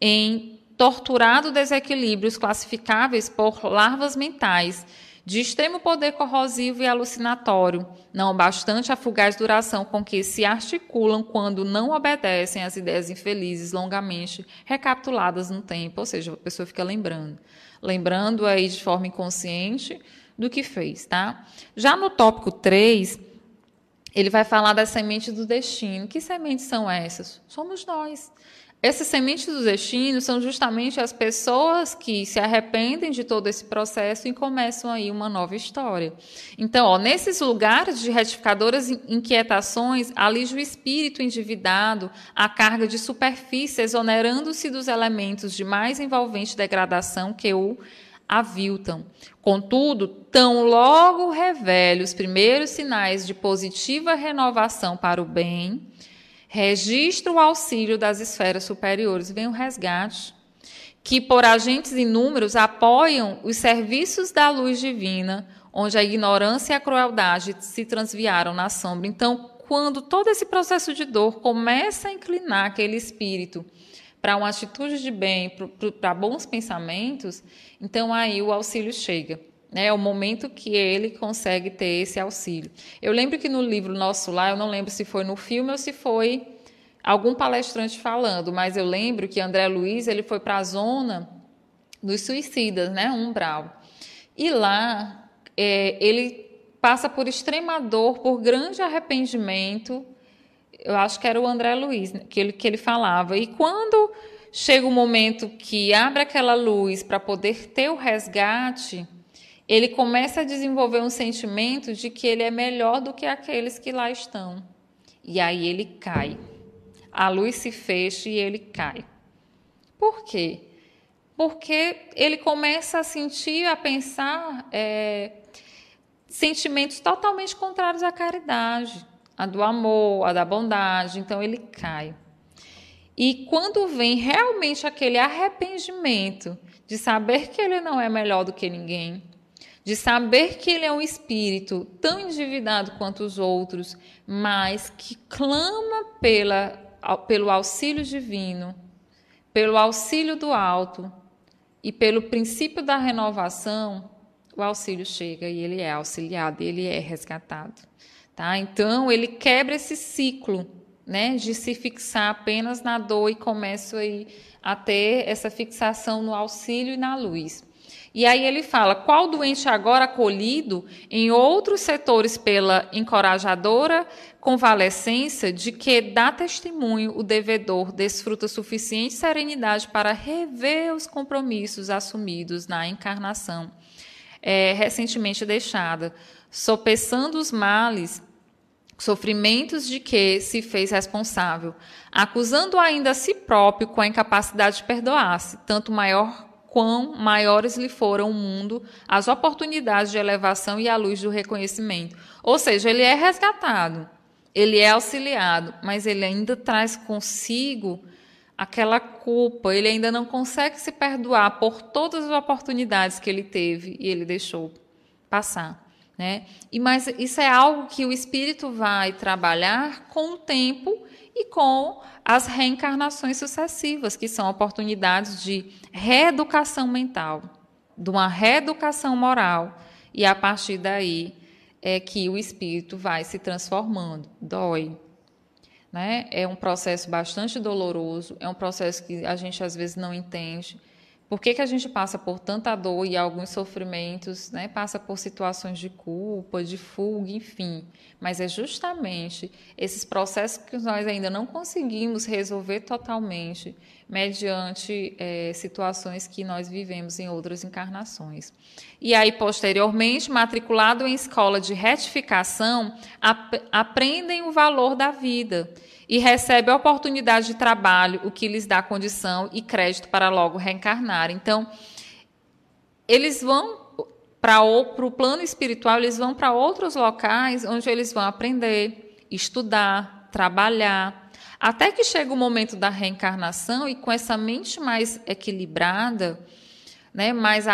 em torturado desequilíbrios classificáveis por larvas mentais, de extremo poder corrosivo e alucinatório, não bastante a fugaz duração com que se articulam quando não obedecem às ideias infelizes longamente recapituladas no tempo, ou seja, a pessoa fica lembrando, lembrando aí de forma inconsciente do que fez, tá? Já no tópico 3, ele vai falar das sementes do destino. Que sementes são essas? Somos nós. Essas sementes do destino são justamente as pessoas que se arrependem de todo esse processo e começam aí uma nova história. Então, ó, nesses lugares de retificadoras inquietações, alija o espírito endividado a carga de superfície, exonerando-se dos elementos de mais envolvente degradação que o aviltam. Contudo, tão logo revele os primeiros sinais de positiva renovação para o bem, registra o auxílio das esferas superiores, vem o resgate, que por agentes inúmeros apoiam os serviços da luz divina, onde a ignorância e a crueldade se transviaram na sombra. Então, quando todo esse processo de dor começa a inclinar aquele espírito para uma atitude de bem, para bons pensamentos, então aí o auxílio chega. Né? É o momento que ele consegue ter esse auxílio. Eu lembro que no livro Nosso Lá, eu não lembro se foi no filme ou se foi algum palestrante falando, mas eu lembro que André Luiz ele foi para a zona dos suicidas, né, umbral. E lá é, ele passa por extrema dor, por grande arrependimento, eu acho que era o André Luiz né, que ele, que ele falava. E quando chega o momento que abre aquela luz para poder ter o resgate, ele começa a desenvolver um sentimento de que ele é melhor do que aqueles que lá estão. E aí ele cai. A luz se fecha e ele cai. Por quê? Porque ele começa a sentir, a pensar é, sentimentos totalmente contrários à caridade a do amor, a da bondade, então ele cai. E quando vem realmente aquele arrependimento de saber que ele não é melhor do que ninguém, de saber que ele é um espírito tão endividado quanto os outros, mas que clama pela, pelo auxílio divino, pelo auxílio do alto e pelo princípio da renovação, o auxílio chega e ele é auxiliado, ele é resgatado. Tá? Então, ele quebra esse ciclo né, de se fixar apenas na dor e começa aí a ter essa fixação no auxílio e na luz. E aí ele fala: qual doente agora acolhido em outros setores pela encorajadora convalescência de que dá testemunho o devedor desfruta suficiente serenidade para rever os compromissos assumidos na encarnação? É, recentemente deixada, sopesando os males sofrimentos de que se fez responsável, acusando ainda a si próprio com a incapacidade de perdoar-se, tanto maior quão maiores lhe foram o mundo, as oportunidades de elevação e a luz do reconhecimento. Ou seja, ele é resgatado, ele é auxiliado, mas ele ainda traz consigo aquela culpa, ele ainda não consegue se perdoar por todas as oportunidades que ele teve e ele deixou passar. Né? E mas isso é algo que o espírito vai trabalhar com o tempo e com as reencarnações sucessivas, que são oportunidades de reeducação mental, de uma reeducação moral, e a partir daí é que o espírito vai se transformando. Dói. Né? É um processo bastante doloroso, é um processo que a gente às vezes não entende, por que, que a gente passa por tanta dor e alguns sofrimentos, né? passa por situações de culpa, de fuga, enfim. Mas é justamente esses processos que nós ainda não conseguimos resolver totalmente, mediante é, situações que nós vivemos em outras encarnações. E aí, posteriormente, matriculado em escola de retificação, ap aprendem o valor da vida e recebe a oportunidade de trabalho, o que lhes dá condição e crédito para logo reencarnar. Então, eles vão para o plano espiritual, eles vão para outros locais onde eles vão aprender, estudar, trabalhar, até que chega o momento da reencarnação e com essa mente mais equilibrada, né, mais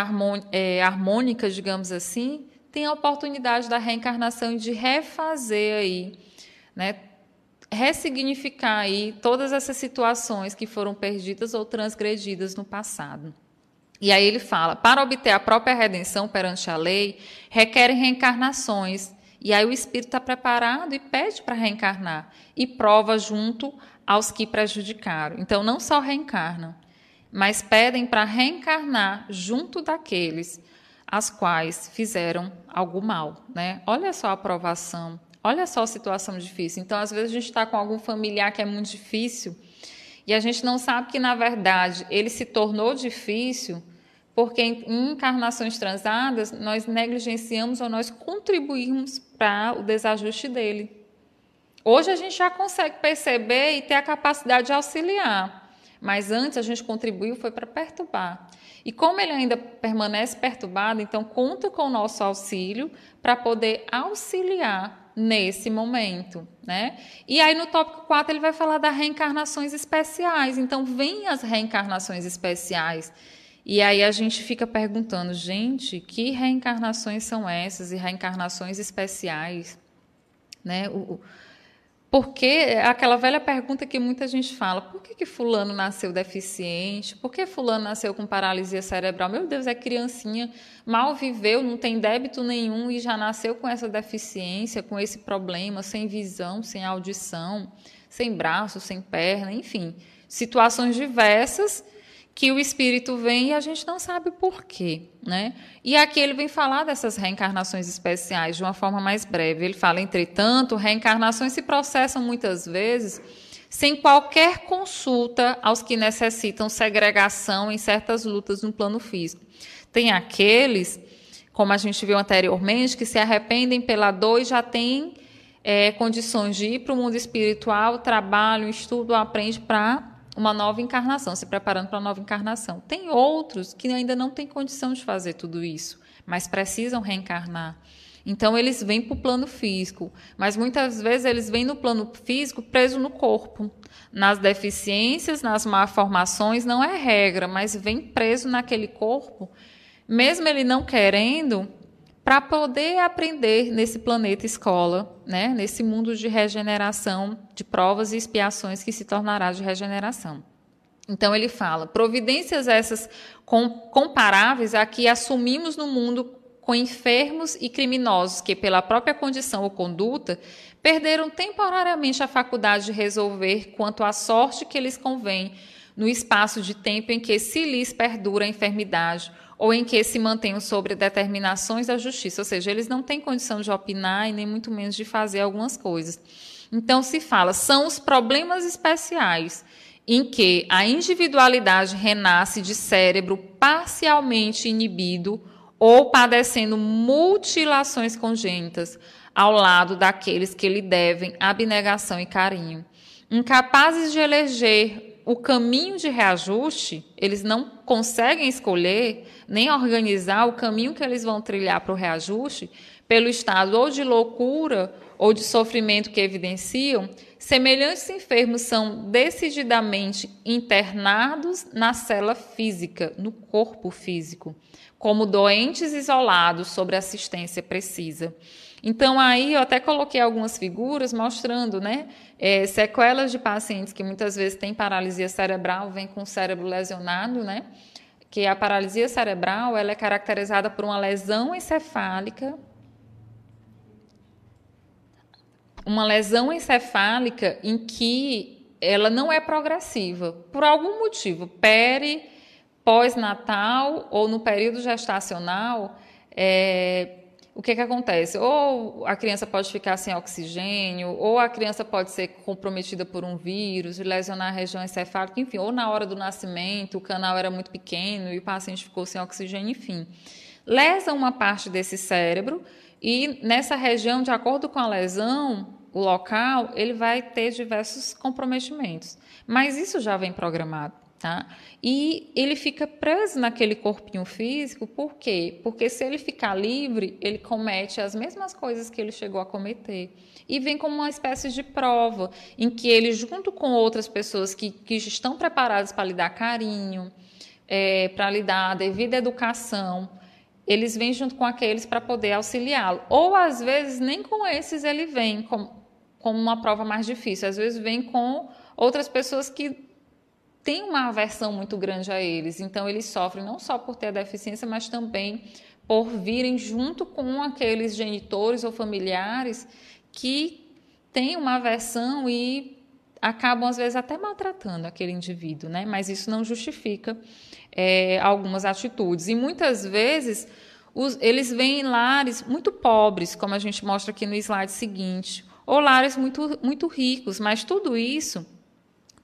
é, harmônica, digamos assim, tem a oportunidade da reencarnação de refazer aí, né, ressignificar aí todas essas situações que foram perdidas ou transgredidas no passado. E aí ele fala: para obter a própria redenção perante a lei, requerem reencarnações. E aí o espírito está preparado e pede para reencarnar e prova junto aos que prejudicaram. Então não só reencarnam, mas pedem para reencarnar junto daqueles as quais fizeram algo mal, né? Olha só a aprovação, olha só a situação difícil. Então, às vezes a gente está com algum familiar que é muito difícil e a gente não sabe que na verdade ele se tornou difícil porque em encarnações transadas nós negligenciamos ou nós contribuímos para o desajuste dele. Hoje a gente já consegue perceber e ter a capacidade de auxiliar, mas antes a gente contribuiu foi para perturbar. E como ele ainda permanece perturbado, então conta com o nosso auxílio para poder auxiliar nesse momento, né? E aí no tópico 4 ele vai falar das reencarnações especiais. Então vem as reencarnações especiais. E aí a gente fica perguntando, gente, que reencarnações são essas e reencarnações especiais, né? O, porque aquela velha pergunta que muita gente fala: por que, que Fulano nasceu deficiente? Por que Fulano nasceu com paralisia cerebral? Meu Deus, é criancinha, mal viveu, não tem débito nenhum e já nasceu com essa deficiência, com esse problema, sem visão, sem audição, sem braço, sem perna, enfim, situações diversas que o espírito vem e a gente não sabe por quê, né? E aqui ele vem falar dessas reencarnações especiais de uma forma mais breve. Ele fala, entretanto, reencarnações se processam muitas vezes sem qualquer consulta aos que necessitam segregação em certas lutas no plano físico. Tem aqueles, como a gente viu anteriormente, que se arrependem pela dor e já têm é, condições de ir para o mundo espiritual, trabalho, estudo, aprende para uma nova encarnação, se preparando para uma nova encarnação. Tem outros que ainda não têm condição de fazer tudo isso, mas precisam reencarnar. Então eles vêm para o plano físico, mas muitas vezes eles vêm no plano físico preso no corpo, nas deficiências, nas malformações, não é regra, mas vem preso naquele corpo, mesmo ele não querendo, para poder aprender nesse planeta escola, né, nesse mundo de regeneração, de provas e expiações que se tornará de regeneração. Então ele fala: providências essas comparáveis a que assumimos no mundo com enfermos e criminosos que, pela própria condição ou conduta, perderam temporariamente a faculdade de resolver quanto à sorte que lhes convém no espaço de tempo em que se lhes perdura a enfermidade ou em que se mantenham sobre determinações da justiça, ou seja, eles não têm condição de opinar e nem muito menos de fazer algumas coisas. Então se fala, são os problemas especiais em que a individualidade renasce de cérebro parcialmente inibido ou padecendo mutilações congênitas ao lado daqueles que lhe devem abnegação e carinho. Incapazes de eleger o caminho de reajuste, eles não conseguem escolher nem organizar o caminho que eles vão trilhar para o reajuste, pelo estado ou de loucura ou de sofrimento que evidenciam, semelhantes enfermos são decididamente internados na cela física, no corpo físico, como doentes isolados sobre assistência precisa. Então, aí eu até coloquei algumas figuras mostrando né, é, sequelas de pacientes que muitas vezes têm paralisia cerebral, vem com o cérebro lesionado, né? Que a paralisia cerebral ela é caracterizada por uma lesão encefálica, uma lesão encefálica em que ela não é progressiva, por algum motivo, peri, pós-natal ou no período gestacional, é, o que, que acontece? Ou a criança pode ficar sem oxigênio, ou a criança pode ser comprometida por um vírus, lesionar a região encefálica, enfim, ou na hora do nascimento o canal era muito pequeno e o paciente ficou sem oxigênio, enfim. Lesa uma parte desse cérebro e nessa região, de acordo com a lesão, o local, ele vai ter diversos comprometimentos. Mas isso já vem programado. Tá? E ele fica preso naquele corpinho físico, por quê? Porque se ele ficar livre, ele comete as mesmas coisas que ele chegou a cometer. E vem como uma espécie de prova, em que ele, junto com outras pessoas que, que estão preparadas para lhe dar carinho, é, para lhe dar a devida educação, eles vêm junto com aqueles para poder auxiliá-lo. Ou às vezes nem com esses ele vem, com, como uma prova mais difícil. Às vezes vem com outras pessoas que têm uma aversão muito grande a eles. Então eles sofrem não só por ter a deficiência, mas também por virem junto com aqueles genitores ou familiares que têm uma aversão e acabam às vezes até maltratando aquele indivíduo, né? Mas isso não justifica é, algumas atitudes. E muitas vezes os, eles vêm em lares muito pobres, como a gente mostra aqui no slide seguinte, ou lares muito, muito ricos, mas tudo isso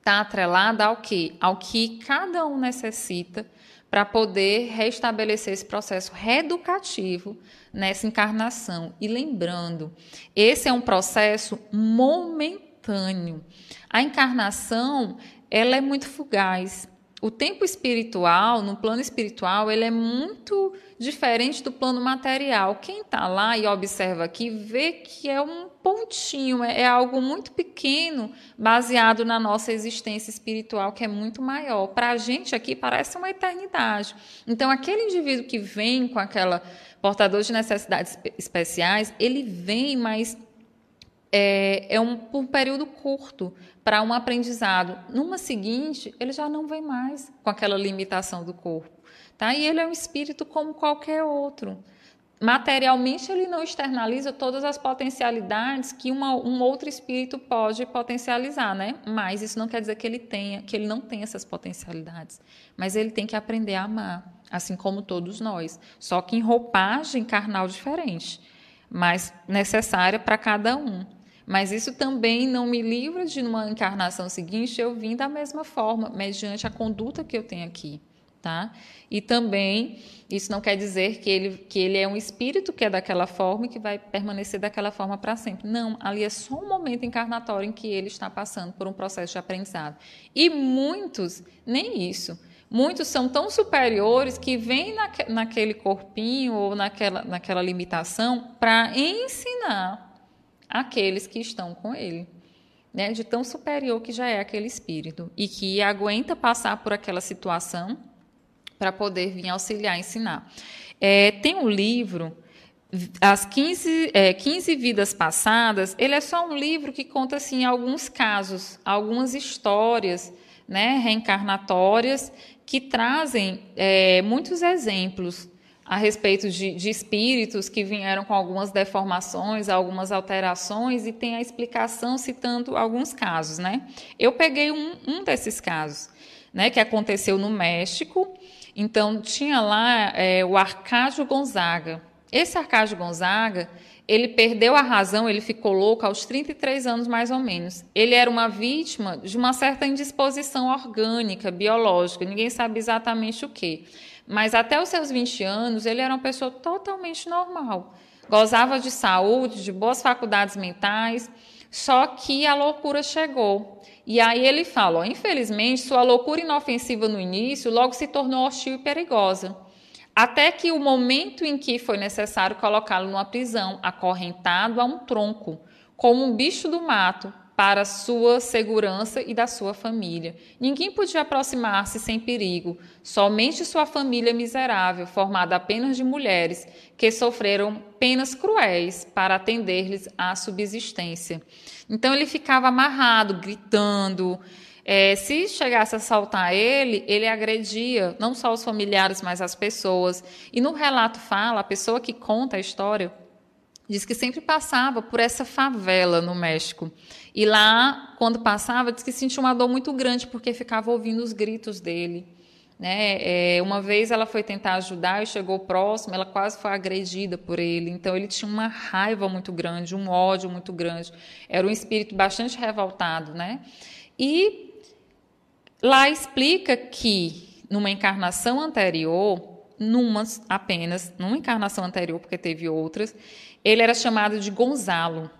está atrelado ao que? Ao que cada um necessita para poder restabelecer esse processo reeducativo nessa encarnação. E lembrando, esse é um processo momentâneo. A encarnação, ela é muito fugaz. O tempo espiritual, no plano espiritual, ele é muito diferente do plano material. Quem está lá e observa aqui vê que é um pontinho, é, é algo muito pequeno, baseado na nossa existência espiritual, que é muito maior. Para a gente aqui parece uma eternidade. Então, aquele indivíduo que vem com aquela portador de necessidades especiais, ele vem, mas é, é um, um período curto para um aprendizado. Numa seguinte, ele já não vem mais com aquela limitação do corpo. Tá? E ele é um espírito como qualquer outro. Materialmente, ele não externaliza todas as potencialidades que uma, um outro espírito pode potencializar, né? Mas isso não quer dizer que ele tenha, que ele não tenha essas potencialidades. Mas ele tem que aprender a amar, assim como todos nós. Só que em roupagem carnal diferente, mas necessária para cada um. Mas isso também não me livra de, numa encarnação seguinte, eu vim da mesma forma, mediante a conduta que eu tenho aqui. Tá? E também, isso não quer dizer que ele, que ele é um espírito que é daquela forma e que vai permanecer daquela forma para sempre. Não, ali é só um momento encarnatório em que ele está passando por um processo de aprendizado. E muitos, nem isso. Muitos são tão superiores que vêm naque, naquele corpinho ou naquela, naquela limitação para ensinar aqueles que estão com ele. Né, de tão superior que já é aquele espírito e que aguenta passar por aquela situação para poder vir auxiliar, ensinar. É, tem um livro, As 15, é, 15 Vidas Passadas, ele é só um livro que conta assim, alguns casos, algumas histórias né, reencarnatórias que trazem é, muitos exemplos a respeito de, de, espíritos que vieram com algumas deformações, algumas alterações, e tem a explicação citando alguns casos. Né? Eu peguei um, um desses casos, né, que aconteceu no México, então, tinha lá é, o Arcádio Gonzaga. Esse Arcádio Gonzaga, ele perdeu a razão, ele ficou louco aos 33 anos mais ou menos. Ele era uma vítima de uma certa indisposição orgânica, biológica, ninguém sabe exatamente o que. Mas até os seus 20 anos, ele era uma pessoa totalmente normal. Gozava de saúde, de boas faculdades mentais, só que a loucura chegou. E aí ele fala: ó, infelizmente, sua loucura inofensiva no início logo se tornou hostil e perigosa. Até que o momento em que foi necessário colocá-lo numa prisão, acorrentado a um tronco, como um bicho do mato, para sua segurança e da sua família. Ninguém podia aproximar-se sem perigo, somente sua família miserável, formada apenas de mulheres que sofreram penas cruéis para atender-lhes à subsistência. Então ele ficava amarrado, gritando. É, se chegasse a assaltar ele, ele agredia não só os familiares, mas as pessoas. E no relato fala, a pessoa que conta a história diz que sempre passava por essa favela no México. E lá, quando passava, diz que sentia uma dor muito grande porque ficava ouvindo os gritos dele. Né? É, uma vez ela foi tentar ajudar e chegou próximo, ela quase foi agredida por ele. Então ele tinha uma raiva muito grande, um ódio muito grande. Era um espírito bastante revoltado, né? E lá explica que numa encarnação anterior, numa apenas, numa encarnação anterior, porque teve outras, ele era chamado de Gonzalo.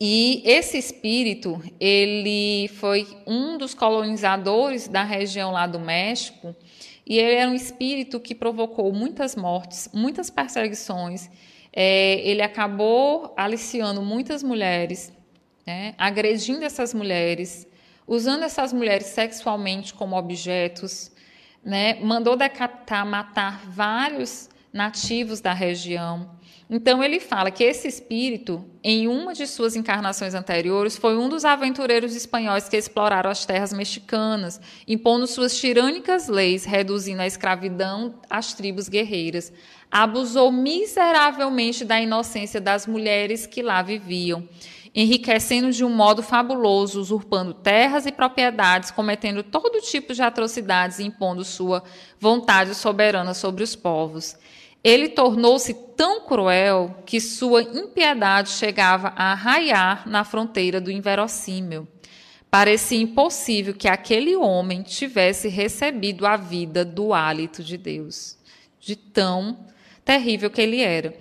E esse espírito, ele foi um dos colonizadores da região lá do México, e ele era um espírito que provocou muitas mortes, muitas perseguições. É, ele acabou aliciando muitas mulheres, né, agredindo essas mulheres, usando essas mulheres sexualmente como objetos, né, mandou decapitar, matar vários nativos da região. Então ele fala que esse espírito, em uma de suas encarnações anteriores, foi um dos aventureiros espanhóis que exploraram as terras mexicanas, impondo suas tirânicas leis, reduzindo a escravidão às tribos guerreiras. Abusou miseravelmente da inocência das mulheres que lá viviam, enriquecendo de um modo fabuloso, usurpando terras e propriedades, cometendo todo tipo de atrocidades e impondo sua vontade soberana sobre os povos. Ele tornou-se tão cruel que sua impiedade chegava a arraiar na fronteira do inverossímil. Parecia impossível que aquele homem tivesse recebido a vida do hálito de Deus, de tão terrível que ele era.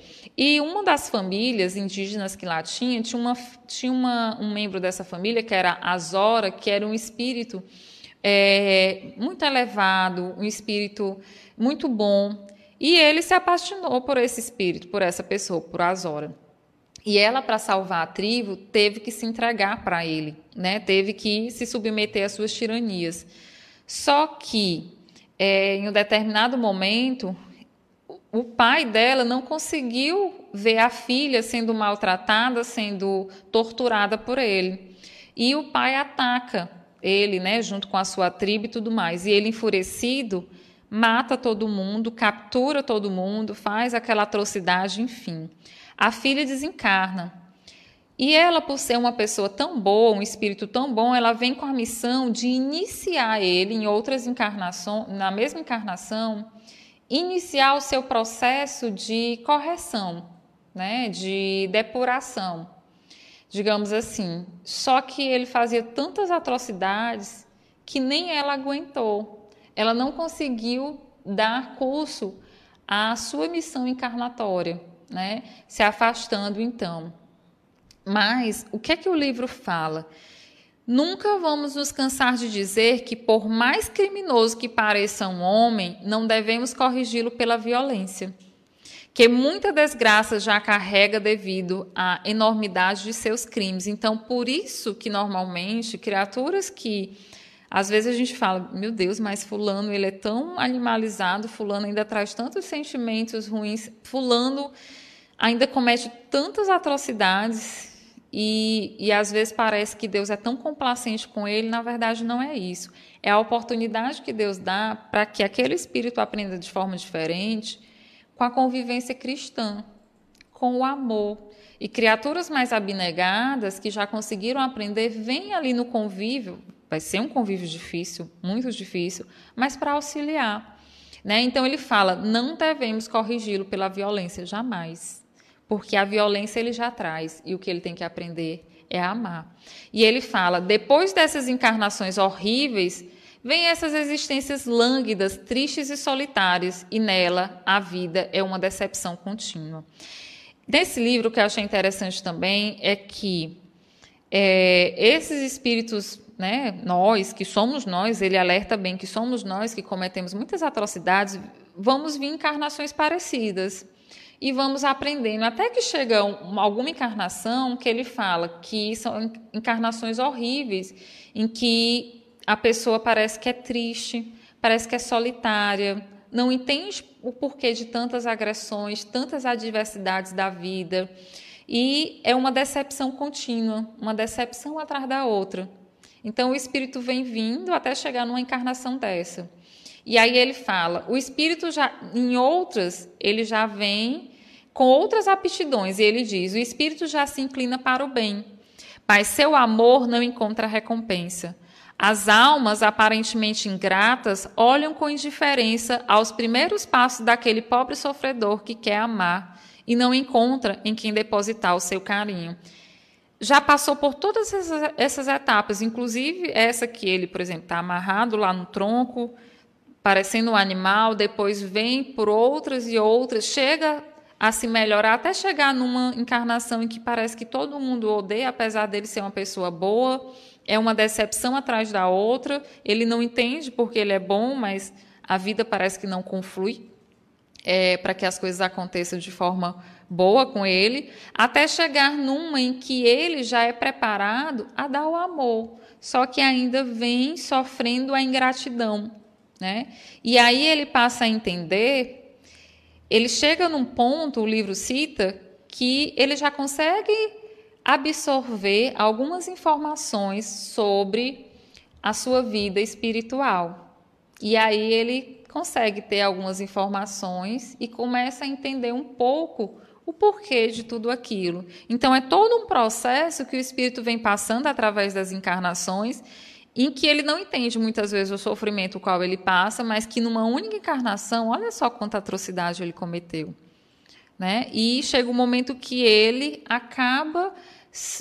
E uma das famílias indígenas que lá tinha, tinha, uma, tinha uma, um membro dessa família, que era Azora, que era um espírito é, muito elevado, um espírito muito bom, e ele se apaixonou por esse espírito, por essa pessoa, por Azora. E ela, para salvar a tribo, teve que se entregar para ele, né? teve que se submeter às suas tiranias. Só que, é, em um determinado momento, o pai dela não conseguiu ver a filha sendo maltratada, sendo torturada por ele. E o pai ataca ele, né, junto com a sua tribo e tudo mais. E ele, enfurecido, mata todo mundo, captura todo mundo, faz aquela atrocidade, enfim. A filha desencarna. E ela, por ser uma pessoa tão boa, um espírito tão bom, ela vem com a missão de iniciar ele em outras encarnações, na mesma encarnação, iniciar o seu processo de correção, né, de depuração, digamos assim. Só que ele fazia tantas atrocidades que nem ela aguentou ela não conseguiu dar curso à sua missão encarnatória, né? Se afastando então. Mas o que é que o livro fala? Nunca vamos nos cansar de dizer que, por mais criminoso que pareça um homem, não devemos corrigi-lo pela violência. Que muita desgraça já carrega devido à enormidade de seus crimes. Então, por isso que normalmente criaturas que às vezes a gente fala, meu Deus, mas fulano ele é tão animalizado, fulano ainda traz tantos sentimentos ruins, fulano ainda comete tantas atrocidades e, e às vezes parece que Deus é tão complacente com ele, na verdade não é isso. É a oportunidade que Deus dá para que aquele espírito aprenda de forma diferente com a convivência cristã, com o amor. E criaturas mais abnegadas que já conseguiram aprender, vêm ali no convívio, Vai ser um convívio difícil, muito difícil, mas para auxiliar. Né? Então ele fala: não devemos corrigi-lo pela violência, jamais. Porque a violência ele já traz e o que ele tem que aprender é amar. E ele fala: depois dessas encarnações horríveis, vem essas existências lânguidas, tristes e solitárias, e nela a vida é uma decepção contínua. Nesse livro, o que eu achei interessante também é que é, esses espíritos né, nós, que somos nós, ele alerta bem que somos nós que cometemos muitas atrocidades, vamos vir encarnações parecidas. E vamos aprendendo, até que chega alguma encarnação que ele fala que são encarnações horríveis, em que a pessoa parece que é triste, parece que é solitária, não entende o porquê de tantas agressões, tantas adversidades da vida. E é uma decepção contínua, uma decepção atrás da outra. Então o espírito vem vindo até chegar numa encarnação dessa. E aí ele fala, o espírito já em outras, ele já vem com outras aptidões, e ele diz: o espírito já se inclina para o bem, mas seu amor não encontra recompensa. As almas aparentemente ingratas olham com indiferença aos primeiros passos daquele pobre sofredor que quer amar e não encontra em quem depositar o seu carinho já passou por todas essas, etapas, inclusive essa que ele, por exemplo, está amarrado lá no tronco, parecendo um animal, depois vem por outras e outras, chega a se melhorar até chegar numa encarnação em que parece que todo mundo odeia, apesar dele ser uma pessoa boa, é uma decepção atrás da outra, ele não entende porque ele é bom, mas a vida parece que não conflui é, para que as coisas aconteçam de forma boa com ele, até chegar numa em que ele já é preparado a dar o amor, só que ainda vem sofrendo a ingratidão, né? E aí ele passa a entender ele chega num ponto, o livro cita, que ele já consegue absorver algumas informações sobre a sua vida espiritual. E aí ele consegue ter algumas informações e começa a entender um pouco o porquê de tudo aquilo. Então é todo um processo que o espírito vem passando através das encarnações, em que ele não entende muitas vezes o sofrimento o qual ele passa, mas que numa única encarnação, olha só quanta atrocidade ele cometeu. Né? E chega o um momento que ele acaba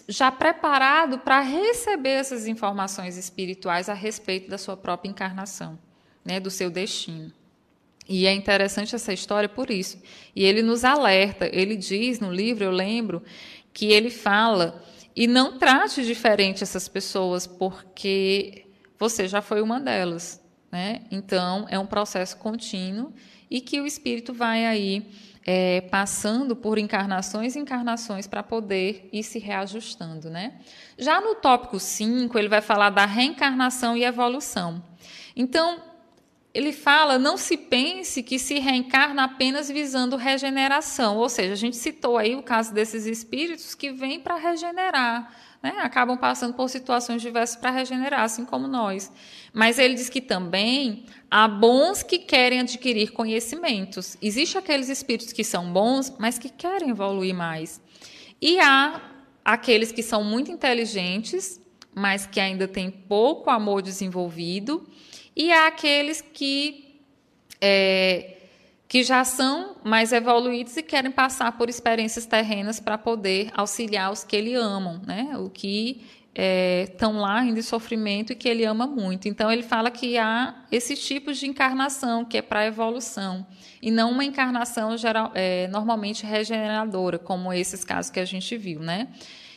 já preparado para receber essas informações espirituais a respeito da sua própria encarnação, né, do seu destino. E é interessante essa história por isso. E ele nos alerta, ele diz no livro, eu lembro, que ele fala, e não trate diferente essas pessoas, porque você já foi uma delas. Né? Então, é um processo contínuo e que o espírito vai aí é, passando por encarnações e encarnações para poder ir se reajustando. Né? Já no tópico 5, ele vai falar da reencarnação e evolução. Então, ele fala: não se pense que se reencarna apenas visando regeneração. Ou seja, a gente citou aí o caso desses espíritos que vêm para regenerar, né? acabam passando por situações diversas para regenerar, assim como nós. Mas ele diz que também há bons que querem adquirir conhecimentos. Existem aqueles espíritos que são bons, mas que querem evoluir mais. E há aqueles que são muito inteligentes, mas que ainda têm pouco amor desenvolvido e há aqueles que, é, que já são mais evoluídos e querem passar por experiências terrenas para poder auxiliar os que ele amam, né? o que estão é, lá ainda em sofrimento e que ele ama muito. Então, ele fala que há esses tipos de encarnação, que é para evolução, e não uma encarnação geral, é, normalmente regeneradora, como esses casos que a gente viu. Né?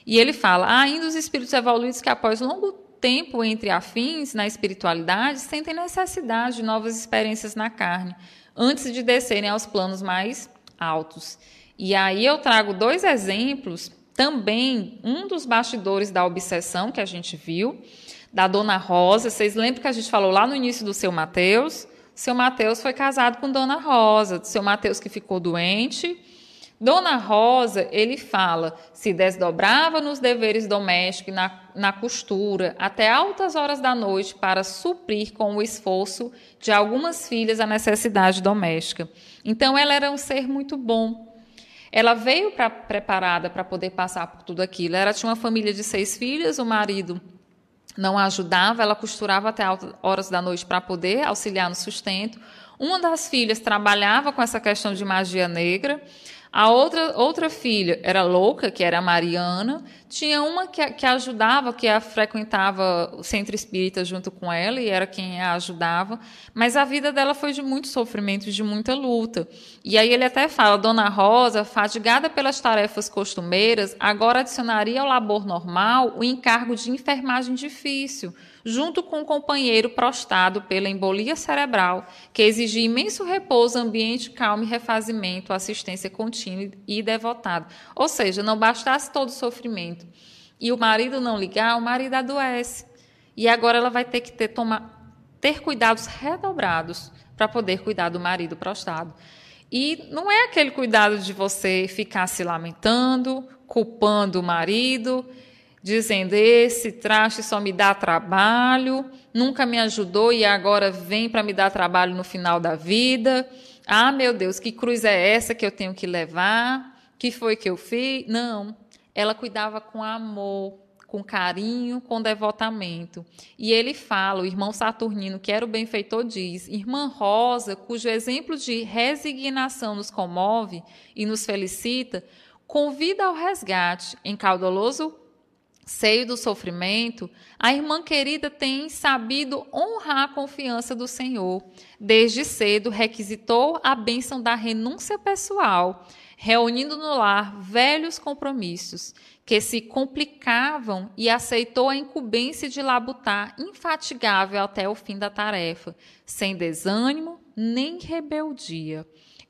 E ele fala, ainda os espíritos evoluídos que, após longo tempo entre afins na espiritualidade sentem necessidade de novas experiências na carne, antes de descerem aos planos mais altos. E aí eu trago dois exemplos, também um dos bastidores da obsessão que a gente viu, da Dona Rosa. Vocês lembram que a gente falou lá no início do seu Mateus? Seu Mateus foi casado com Dona Rosa, seu Mateus que ficou doente Dona Rosa, ele fala, se desdobrava nos deveres domésticos e na, na costura até altas horas da noite para suprir com o esforço de algumas filhas a necessidade doméstica. Então, ela era um ser muito bom. Ela veio pra, preparada para poder passar por tudo aquilo. Ela tinha uma família de seis filhas, o marido não ajudava, ela costurava até altas horas da noite para poder auxiliar no sustento. Uma das filhas trabalhava com essa questão de magia negra. A outra, outra filha era louca, que era a Mariana. Tinha uma que, que ajudava, que a frequentava o centro espírita junto com ela e era quem a ajudava. Mas a vida dela foi de muito sofrimento, de muita luta. E aí ele até fala: Dona Rosa, fadigada pelas tarefas costumeiras, agora adicionaria ao labor normal o encargo de enfermagem difícil junto com o companheiro prostrado pela embolia cerebral, que exigia imenso repouso, ambiente calmo e refazimento, assistência contínua e devotada. Ou seja, não bastasse todo o sofrimento e o marido não ligar, o marido adoece. E agora ela vai ter que ter, tomar, ter cuidados redobrados para poder cuidar do marido prostrado. E não é aquele cuidado de você ficar se lamentando, culpando o marido dizendo: esse traste só me dá trabalho, nunca me ajudou e agora vem para me dar trabalho no final da vida. Ah, meu Deus, que cruz é essa que eu tenho que levar? Que foi que eu fiz? Não. Ela cuidava com amor, com carinho, com devotamento. E ele fala, o irmão Saturnino, que era o benfeitor, diz: Irmã Rosa, cujo exemplo de resignação nos comove e nos felicita, convida ao resgate em caudoloso seio do sofrimento, a irmã querida tem sabido honrar a confiança do Senhor. Desde cedo requisitou a bênção da renúncia pessoal, reunindo no lar velhos compromissos que se complicavam e aceitou a incumbência de labutar infatigável até o fim da tarefa, sem desânimo nem rebeldia.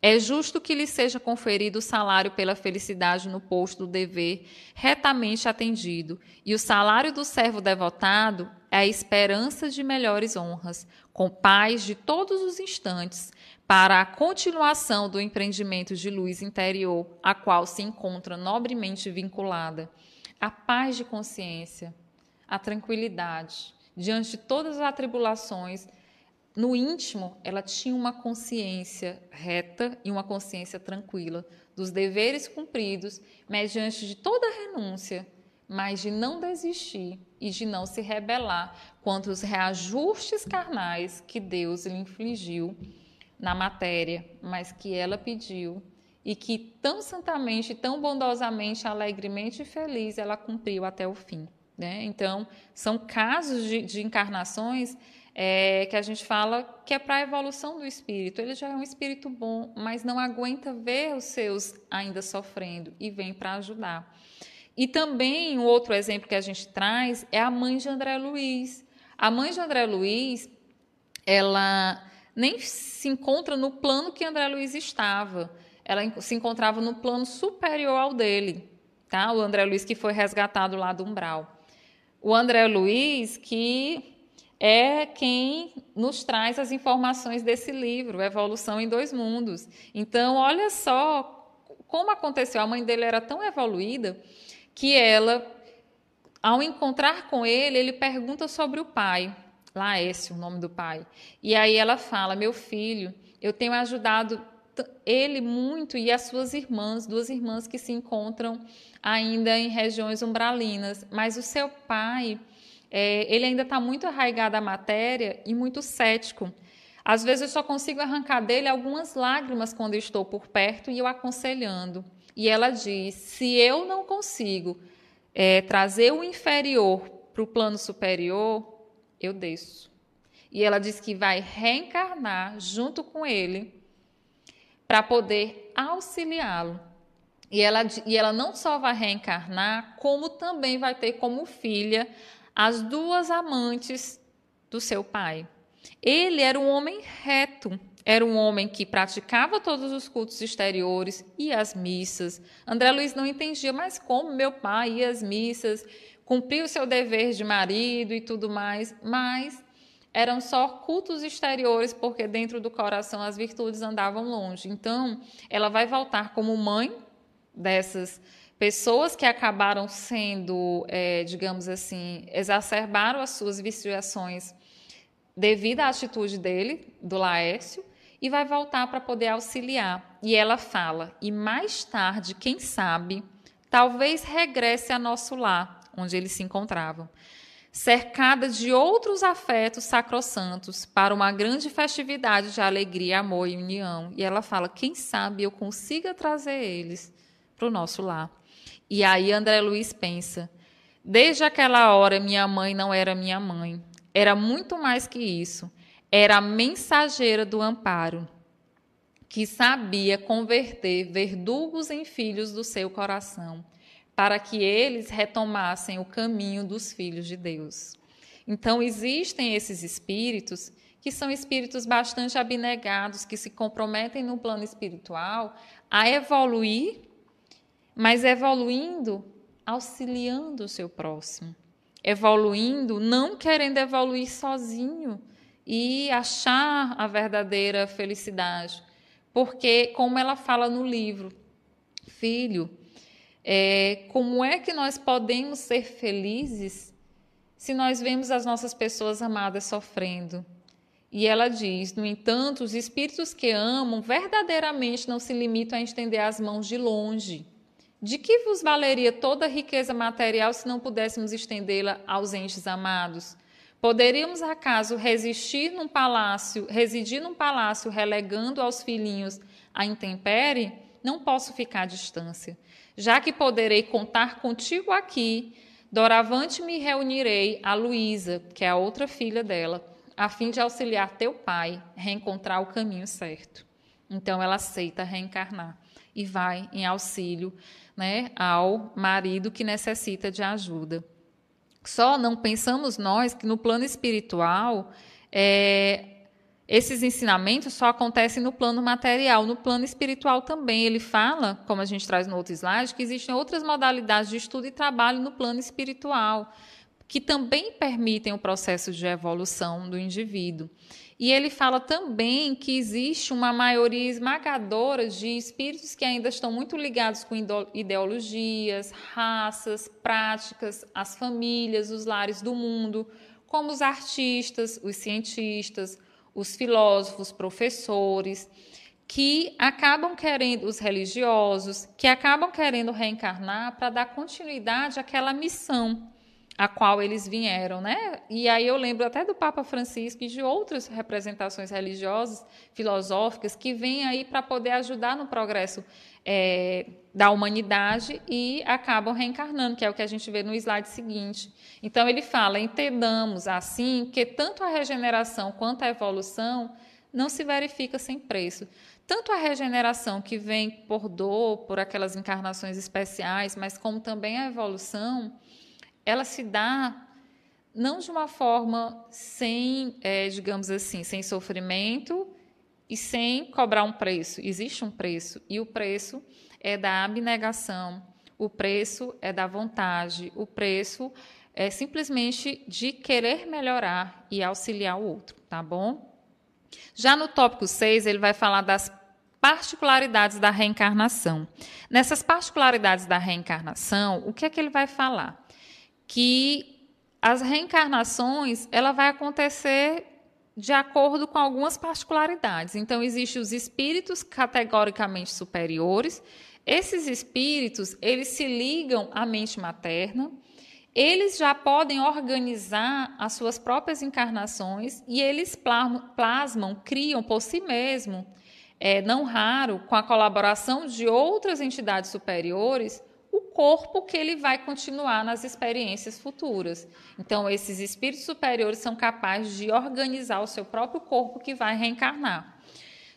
É justo que lhe seja conferido o salário pela felicidade no posto do dever, retamente atendido, e o salário do servo devotado é a esperança de melhores honras, com paz de todos os instantes, para a continuação do empreendimento de luz interior, a qual se encontra nobremente vinculada. A paz de consciência, a tranquilidade, diante de todas as atribulações, no íntimo, ela tinha uma consciência reta e uma consciência tranquila dos deveres cumpridos, mediante de toda renúncia, mas de não desistir e de não se rebelar contra os reajustes carnais que Deus lhe infligiu na matéria, mas que ela pediu e que tão santamente, tão bondosamente, alegremente e feliz ela cumpriu até o fim. Né? Então, são casos de, de encarnações é, que a gente fala que é para a evolução do espírito. Ele já é um espírito bom, mas não aguenta ver os seus ainda sofrendo e vem para ajudar. E também um outro exemplo que a gente traz é a mãe de André Luiz. A mãe de André Luiz, ela nem se encontra no plano que André Luiz estava. Ela se encontrava no plano superior ao dele, tá? O André Luiz que foi resgatado lá do umbral. O André Luiz que é quem nos traz as informações desse livro, Evolução em Dois Mundos. Então, olha só como aconteceu. A mãe dele era tão evoluída que ela, ao encontrar com ele, ele pergunta sobre o pai. Laércio, o nome do pai. E aí ela fala: Meu filho, eu tenho ajudado ele muito e as suas irmãs, duas irmãs que se encontram ainda em regiões umbralinas, mas o seu pai é, ele ainda está muito arraigado à matéria e muito cético. Às vezes eu só consigo arrancar dele algumas lágrimas quando estou por perto e eu aconselhando. E ela diz: se eu não consigo é, trazer o inferior para o plano superior, eu desço. E ela diz que vai reencarnar junto com ele para poder auxiliá-lo. E ela, e ela não só vai reencarnar, como também vai ter como filha as duas amantes do seu pai. Ele era um homem reto, era um homem que praticava todos os cultos exteriores e as missas. André Luiz não entendia, mas como meu pai ia às missas, cumpria o seu dever de marido e tudo mais, mas eram só cultos exteriores, porque dentro do coração as virtudes andavam longe. Então, ela vai voltar como mãe dessas pessoas que acabaram sendo, é, digamos assim, exacerbaram as suas viciações devido à atitude dele, do Laércio, e vai voltar para poder auxiliar. E ela fala: e mais tarde, quem sabe, talvez regresse a nosso lar, onde eles se encontravam, cercada de outros afetos sacrossantos, para uma grande festividade de alegria, amor e união. E ela fala: quem sabe eu consiga trazer eles para o nosso lar. E aí André Luiz pensa: desde aquela hora minha mãe não era minha mãe, era muito mais que isso. Era a mensageira do amparo, que sabia converter verdugos em filhos do seu coração, para que eles retomassem o caminho dos filhos de Deus. Então, existem esses espíritos que são espíritos bastante abnegados, que se comprometem no plano espiritual a evoluir mas evoluindo, auxiliando o seu próximo, evoluindo, não querendo evoluir sozinho e achar a verdadeira felicidade. Porque, como ela fala no livro, filho, é, como é que nós podemos ser felizes se nós vemos as nossas pessoas amadas sofrendo? E ela diz: no entanto, os espíritos que amam verdadeiramente não se limitam a estender as mãos de longe de que vos valeria toda a riqueza material se não pudéssemos estendê-la aos entes amados? Poderíamos acaso resistir num palácio, residir num palácio relegando aos filhinhos a intempere? Não posso ficar à distância. Já que poderei contar contigo aqui, doravante me reunirei a Luísa, que é a outra filha dela, a fim de auxiliar teu pai a reencontrar o caminho certo. Então ela aceita reencarnar e vai em auxílio né, ao marido que necessita de ajuda. Só não pensamos nós que no plano espiritual é, esses ensinamentos só acontecem no plano material, no plano espiritual também. Ele fala, como a gente traz no outro slide, que existem outras modalidades de estudo e trabalho no plano espiritual, que também permitem o processo de evolução do indivíduo. E ele fala também que existe uma maioria esmagadora de espíritos que ainda estão muito ligados com ideologias, raças, práticas, as famílias, os lares do mundo, como os artistas, os cientistas, os filósofos, professores, que acabam querendo, os religiosos, que acabam querendo reencarnar para dar continuidade àquela missão a qual eles vieram, né? E aí eu lembro até do Papa Francisco e de outras representações religiosas, filosóficas, que vêm aí para poder ajudar no progresso é, da humanidade e acabam reencarnando, que é o que a gente vê no slide seguinte. Então ele fala: entendamos assim que tanto a regeneração quanto a evolução não se verifica sem preço. Tanto a regeneração que vem por dor, por aquelas encarnações especiais, mas como também a evolução ela se dá não de uma forma sem, é, digamos assim, sem sofrimento e sem cobrar um preço. Existe um preço e o preço é da abnegação, o preço é da vontade, o preço é simplesmente de querer melhorar e auxiliar o outro, tá bom? Já no tópico 6, ele vai falar das particularidades da reencarnação. Nessas particularidades da reencarnação, o que é que ele vai falar? Que as reencarnações ela vai acontecer de acordo com algumas particularidades. Então, existem os espíritos categoricamente superiores. Esses espíritos, eles se ligam à mente materna, eles já podem organizar as suas próprias encarnações e eles plasmam, criam por si mesmo, é, não raro, com a colaboração de outras entidades superiores, corpo que ele vai continuar nas experiências futuras. Então, esses espíritos superiores são capazes de organizar o seu próprio corpo que vai reencarnar.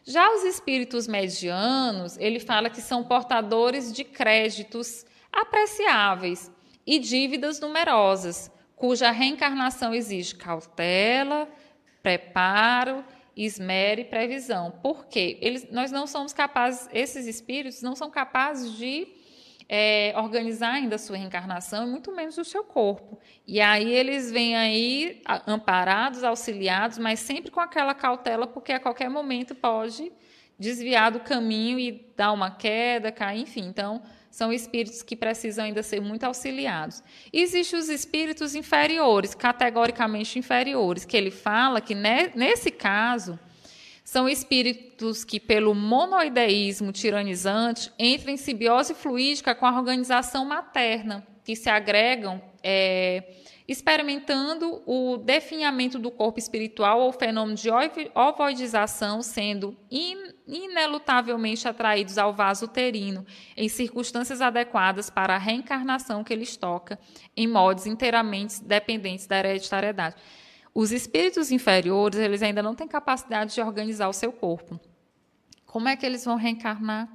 Já os espíritos medianos, ele fala que são portadores de créditos apreciáveis e dívidas numerosas, cuja reencarnação exige cautela, preparo, esmero e previsão. Por quê? Eles, nós não somos capazes, esses espíritos não são capazes de é, organizar ainda a sua reencarnação e muito menos o seu corpo. E aí eles vêm aí amparados, auxiliados, mas sempre com aquela cautela, porque a qualquer momento pode desviar do caminho e dar uma queda, cair, enfim. Então, são espíritos que precisam ainda ser muito auxiliados. Existem os espíritos inferiores, categoricamente inferiores, que ele fala que nesse caso são espíritos que, pelo monoideísmo tiranizante, entram em simbiose fluídica com a organização materna, que se agregam é, experimentando o definhamento do corpo espiritual ou fenômeno de ovoidização, sendo in, inelutavelmente atraídos ao vaso uterino em circunstâncias adequadas para a reencarnação que eles toca, em modos inteiramente dependentes da hereditariedade. Os espíritos inferiores, eles ainda não têm capacidade de organizar o seu corpo. Como é que eles vão reencarnar?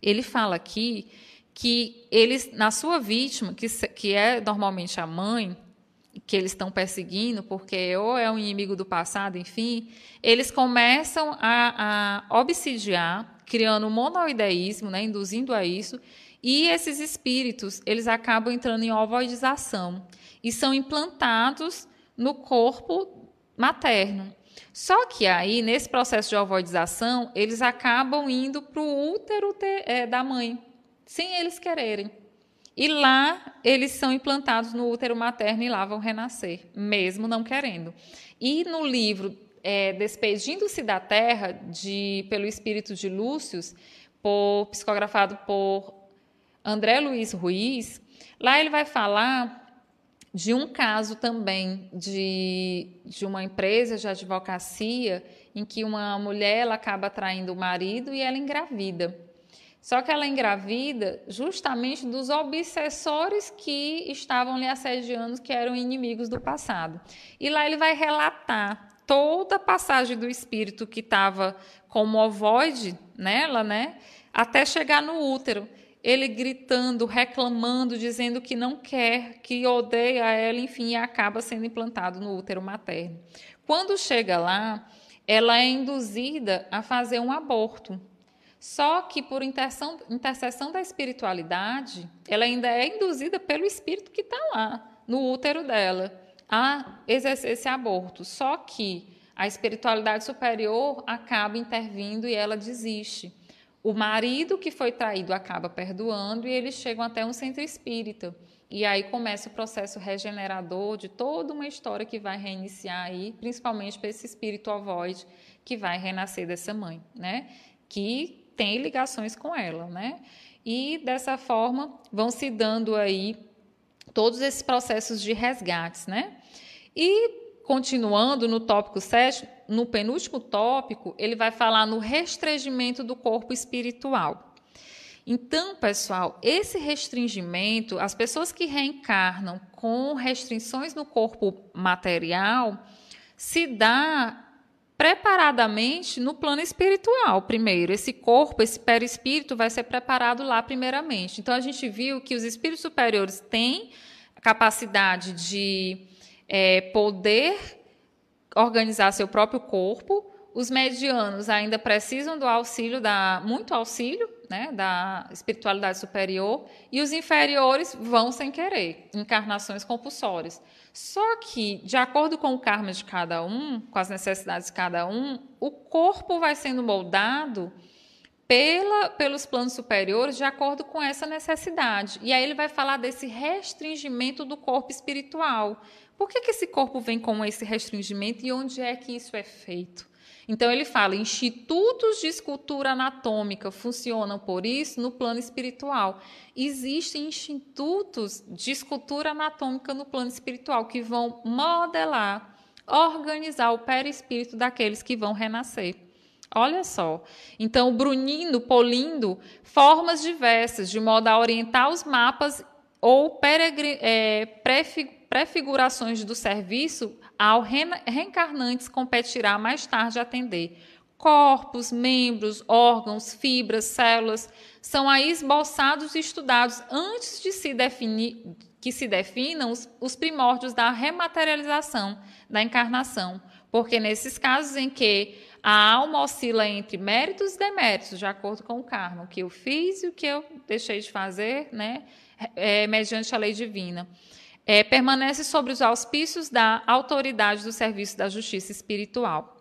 Ele fala aqui que eles, na sua vítima, que, que é normalmente a mãe, que eles estão perseguindo, porque ou é um inimigo do passado, enfim, eles começam a, a obsidiar, criando monoideísmo, né, induzindo a isso, e esses espíritos, eles acabam entrando em ovoidização e são implantados no corpo materno. Só que aí, nesse processo de ovoidização, eles acabam indo para o útero é, da mãe, sem eles quererem. E lá eles são implantados no útero materno e lá vão renascer, mesmo não querendo. E no livro é, Despedindo-se da Terra, de, pelo espírito de Lúcius, por, psicografado por André Luiz Ruiz, lá ele vai falar de um caso também de, de uma empresa de advocacia em que uma mulher ela acaba traindo o marido e ela engravida. Só que ela engravida justamente dos obsessores que estavam lhe assediando, que eram inimigos do passado. E lá ele vai relatar toda a passagem do espírito que estava como ovoide nela, né, até chegar no útero ele gritando, reclamando, dizendo que não quer, que odeia ela, enfim, acaba sendo implantado no útero materno. Quando chega lá, ela é induzida a fazer um aborto. Só que por intercessão, intercessão da espiritualidade, ela ainda é induzida pelo espírito que está lá, no útero dela, a exercer esse aborto. Só que a espiritualidade superior acaba intervindo e ela desiste. O marido que foi traído acaba perdoando e eles chegam até um centro espírita. E aí começa o processo regenerador de toda uma história que vai reiniciar aí, principalmente para esse espírito ovoide que vai renascer dessa mãe, né? Que tem ligações com ela, né? E dessa forma vão se dando aí todos esses processos de resgates, né? E continuando no tópico 7, no penúltimo tópico, ele vai falar no restringimento do corpo espiritual. Então, pessoal, esse restringimento, as pessoas que reencarnam com restrições no corpo material, se dá preparadamente no plano espiritual primeiro. Esse corpo, esse perispírito vai ser preparado lá primeiramente. Então a gente viu que os espíritos superiores têm capacidade de é, poder organizar seu próprio corpo. Os medianos ainda precisam do auxílio da muito auxílio, né, da espiritualidade superior, e os inferiores vão sem querer, encarnações compulsórias. Só que, de acordo com o karma de cada um, com as necessidades de cada um, o corpo vai sendo moldado pela, pelos planos superiores de acordo com essa necessidade. E aí ele vai falar desse restringimento do corpo espiritual. Por que, que esse corpo vem com esse restringimento e onde é que isso é feito? Então ele fala: institutos de escultura anatômica funcionam por isso no plano espiritual. Existem institutos de escultura anatômica no plano espiritual que vão modelar, organizar o perispírito daqueles que vão renascer. Olha só. Então, Brunindo, polindo formas diversas, de modo a orientar os mapas ou é, prefigurações do serviço ao reencarnantes competirá mais tarde atender. Corpos, membros, órgãos, fibras, células são aí esboçados e estudados antes de se definir que se definam os, os primórdios da rematerialização da encarnação, porque nesses casos em que a alma oscila entre méritos e deméritos, de acordo com o karma, o que eu fiz e o que eu deixei de fazer, né, é, mediante a lei divina é, permanece sobre os auspícios da autoridade do serviço da justiça espiritual.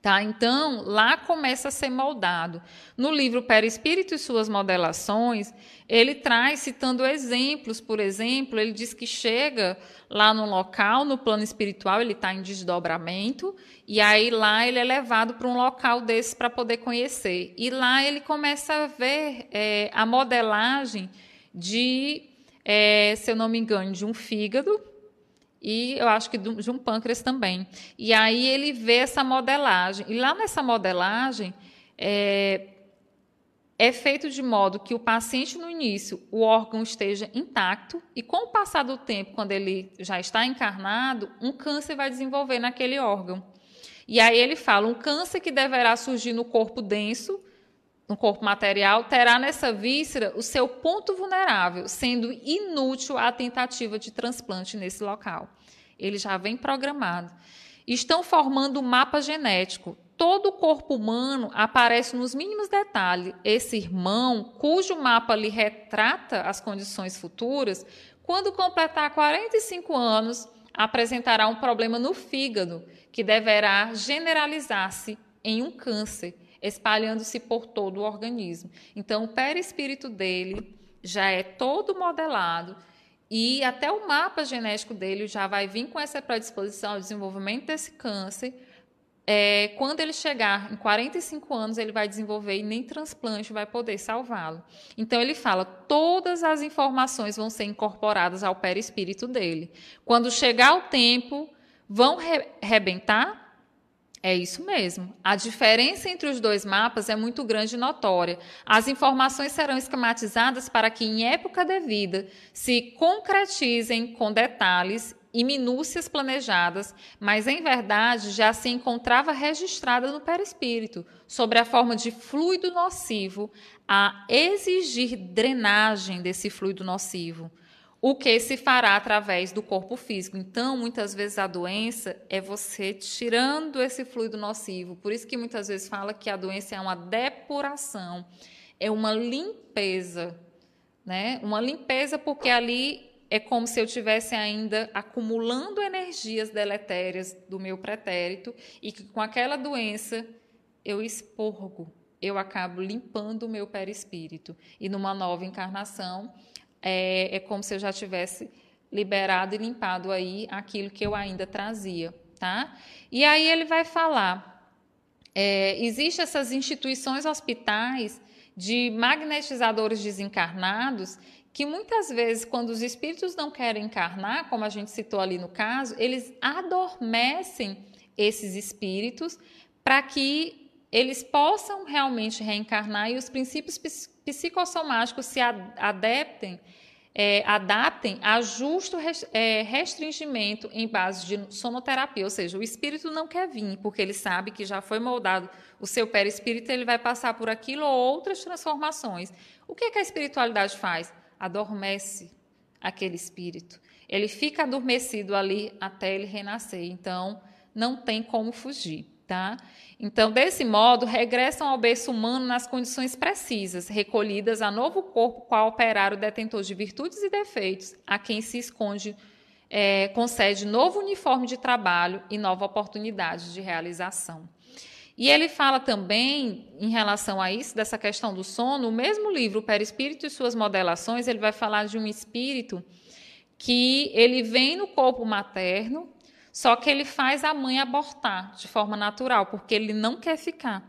Tá? Então, lá começa a ser moldado. No livro Perispírito e suas modelações, ele traz, citando exemplos, por exemplo, ele diz que chega lá no local, no plano espiritual, ele está em desdobramento, e aí lá ele é levado para um local desse para poder conhecer. E lá ele começa a ver é, a modelagem de é, se eu não me engano, de um fígado e eu acho que de um pâncreas também. E aí ele vê essa modelagem. E lá nessa modelagem é, é feito de modo que o paciente, no início, o órgão esteja intacto, e com o passar do tempo, quando ele já está encarnado, um câncer vai desenvolver naquele órgão. E aí ele fala: um câncer que deverá surgir no corpo denso, no corpo material, terá nessa víscera o seu ponto vulnerável, sendo inútil a tentativa de transplante nesse local. Ele já vem programado. Estão formando um mapa genético. Todo o corpo humano aparece nos mínimos detalhes. Esse irmão, cujo mapa lhe retrata as condições futuras, quando completar 45 anos, apresentará um problema no fígado, que deverá generalizar-se em um câncer espalhando-se por todo o organismo. Então, o perispírito dele já é todo modelado e até o mapa genético dele já vai vir com essa predisposição ao desenvolvimento desse câncer. É, quando ele chegar em 45 anos, ele vai desenvolver e nem transplante vai poder salvá-lo. Então, ele fala: todas as informações vão ser incorporadas ao perispírito dele. Quando chegar o tempo, vão re rebentar é isso mesmo. A diferença entre os dois mapas é muito grande e notória. As informações serão esquematizadas para que, em época devida, se concretizem com detalhes e minúcias planejadas, mas em verdade já se encontrava registrada no perispírito, sobre a forma de fluido nocivo, a exigir drenagem desse fluido nocivo. O que se fará através do corpo físico. Então, muitas vezes a doença é você tirando esse fluido nocivo. Por isso que muitas vezes fala que a doença é uma depuração, é uma limpeza, né? Uma limpeza porque ali é como se eu tivesse ainda acumulando energias deletérias do meu pretérito e que com aquela doença eu expurgo, eu acabo limpando o meu perispírito. E numa nova encarnação, é, é como se eu já tivesse liberado e limpado aí aquilo que eu ainda trazia, tá? E aí ele vai falar, é, existem essas instituições hospitais de magnetizadores desencarnados que muitas vezes, quando os espíritos não querem encarnar, como a gente citou ali no caso, eles adormecem esses espíritos para que eles possam realmente reencarnar e os princípios psicossomáticos se adaptem, é, adaptem a justo é, restringimento em base de sonoterapia, ou seja, o espírito não quer vir, porque ele sabe que já foi moldado o seu perispírito, ele vai passar por aquilo ou outras transformações. O que, é que a espiritualidade faz? Adormece aquele espírito. Ele fica adormecido ali até ele renascer. Então, não tem como fugir. Tá? Então, desse modo, regressam ao berço humano nas condições precisas, recolhidas a novo corpo qual operar o detentor de virtudes e defeitos, a quem se esconde, é, concede novo uniforme de trabalho e nova oportunidade de realização. E ele fala também, em relação a isso, dessa questão do sono, o mesmo livro, O Perispírito e Suas Modelações, ele vai falar de um espírito que ele vem no corpo materno, só que ele faz a mãe abortar de forma natural, porque ele não quer ficar.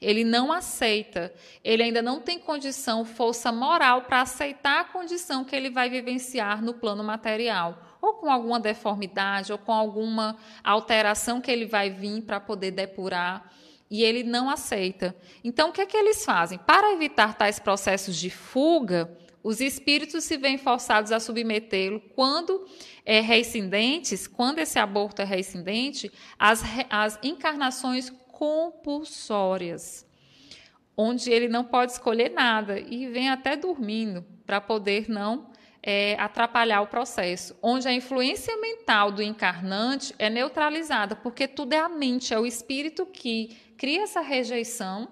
Ele não aceita. Ele ainda não tem condição, força moral para aceitar a condição que ele vai vivenciar no plano material, ou com alguma deformidade, ou com alguma alteração que ele vai vir para poder depurar. E ele não aceita. Então, o que é que eles fazem? Para evitar tais processos de fuga, os espíritos se veem forçados a submetê-lo quando é reincidentes, quando esse aborto é reincidente, às, às encarnações compulsórias, onde ele não pode escolher nada e vem até dormindo para poder não é, atrapalhar o processo, onde a influência mental do encarnante é neutralizada, porque tudo é a mente, é o espírito que cria essa rejeição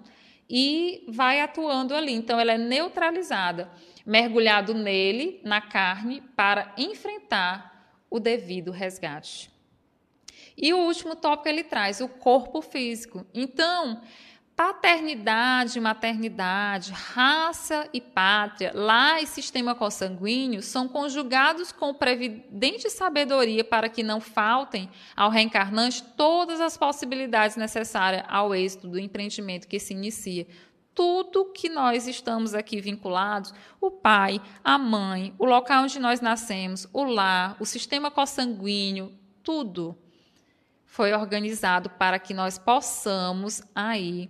e vai atuando ali. Então, ela é neutralizada mergulhado nele, na carne, para enfrentar o devido resgate. E o último tópico ele traz o corpo físico. Então, paternidade, maternidade, raça e pátria, lá e sistema consanguíneo são conjugados com previdente sabedoria para que não faltem ao reencarnante todas as possibilidades necessárias ao êxito do empreendimento que se inicia tudo que nós estamos aqui vinculados, o pai, a mãe, o local onde nós nascemos, o lar, o sistema consanguíneo, tudo foi organizado para que nós possamos aí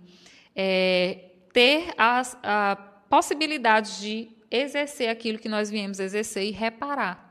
é, ter as, a possibilidade de exercer aquilo que nós viemos exercer e reparar.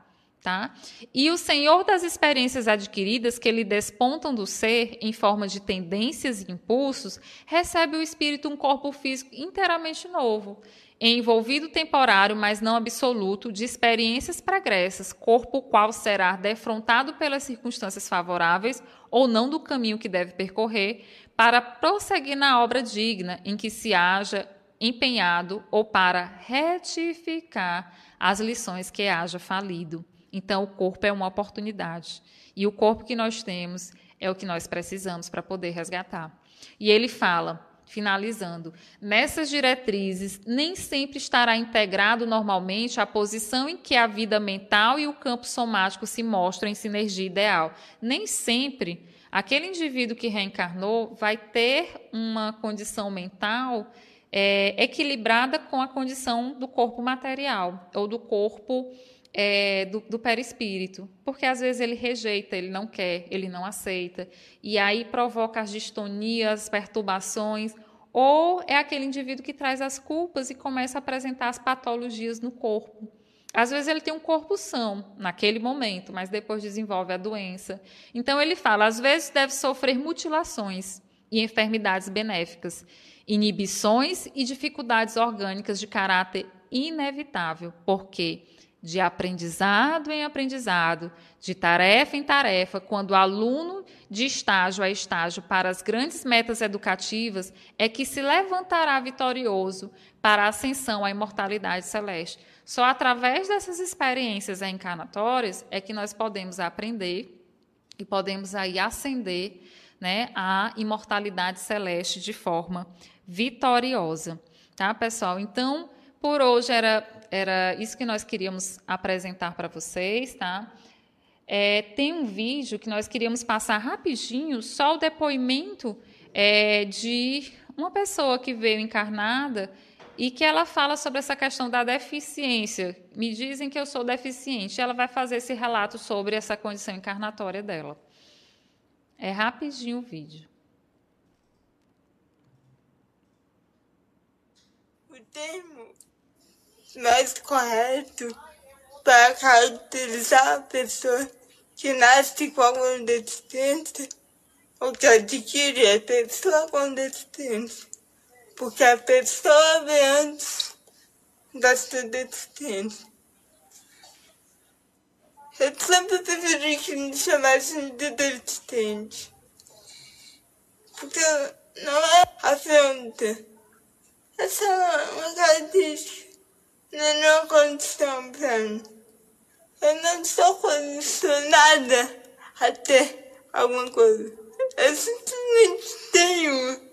Tá? E o Senhor das experiências adquiridas que lhe despontam do ser em forma de tendências e impulsos, recebe o espírito um corpo físico inteiramente novo, envolvido temporário, mas não absoluto, de experiências pregressas, corpo qual será defrontado pelas circunstâncias favoráveis ou não do caminho que deve percorrer, para prosseguir na obra digna em que se haja empenhado ou para retificar as lições que haja falido. Então, o corpo é uma oportunidade. E o corpo que nós temos é o que nós precisamos para poder resgatar. E ele fala, finalizando, nessas diretrizes nem sempre estará integrado normalmente a posição em que a vida mental e o campo somático se mostram em sinergia ideal. Nem sempre aquele indivíduo que reencarnou vai ter uma condição mental é, equilibrada com a condição do corpo material ou do corpo é, do, do perispírito, porque às vezes ele rejeita, ele não quer, ele não aceita, e aí provoca as distonias, perturbações, ou é aquele indivíduo que traz as culpas e começa a apresentar as patologias no corpo. Às vezes ele tem um corpo são naquele momento, mas depois desenvolve a doença. Então ele fala, às vezes deve sofrer mutilações e enfermidades benéficas, inibições e dificuldades orgânicas de caráter inevitável, porque de aprendizado em aprendizado, de tarefa em tarefa, quando o aluno de estágio a estágio para as grandes metas educativas, é que se levantará vitorioso para a ascensão à imortalidade celeste. Só através dessas experiências encarnatórias é que nós podemos aprender e podemos aí ascender né, à imortalidade celeste de forma vitoriosa. Tá, pessoal? Então, por hoje era, era isso que nós queríamos apresentar para vocês, tá? É, tem um vídeo que nós queríamos passar rapidinho, só o depoimento é, de uma pessoa que veio encarnada e que ela fala sobre essa questão da deficiência. Me dizem que eu sou deficiente. Ela vai fazer esse relato sobre essa condição encarnatória dela. É rapidinho o vídeo. O termo mais correto para caracterizar a pessoa que nasce com alguma deficiência ou que adquire a pessoa com deficiência. Porque a pessoa vem antes da sua deficiência. Eu sempre preferi que me chamassem de deficiente. Porque não é afronta. É uma característica não condição pra mim. Eu não sou condicionada a ter alguma coisa. Eu simplesmente tenho.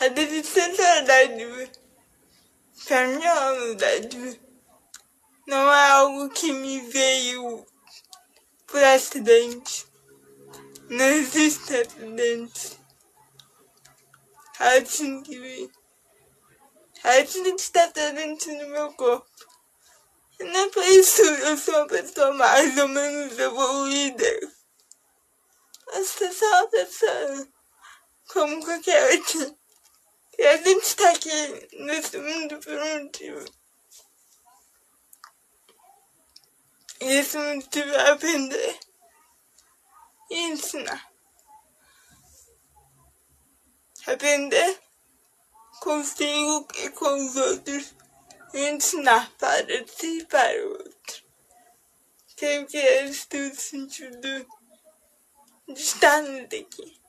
A dádiva. Pra mim é uma dádiva. Não é algo que me veio por acidente. Não existe acidente assim que vem. Assim que está presente no meu corpo. E não é por isso eu sou uma pessoa mais ou menos evoluída. Eu sou só uma pessoa como qualquer outra. E a gente está aqui nesse mundo por um motivo. E esse motivo é aprender consigo e com os outros ensinar para si e para o outro. Creio que é esse o sentido de estarmos aqui.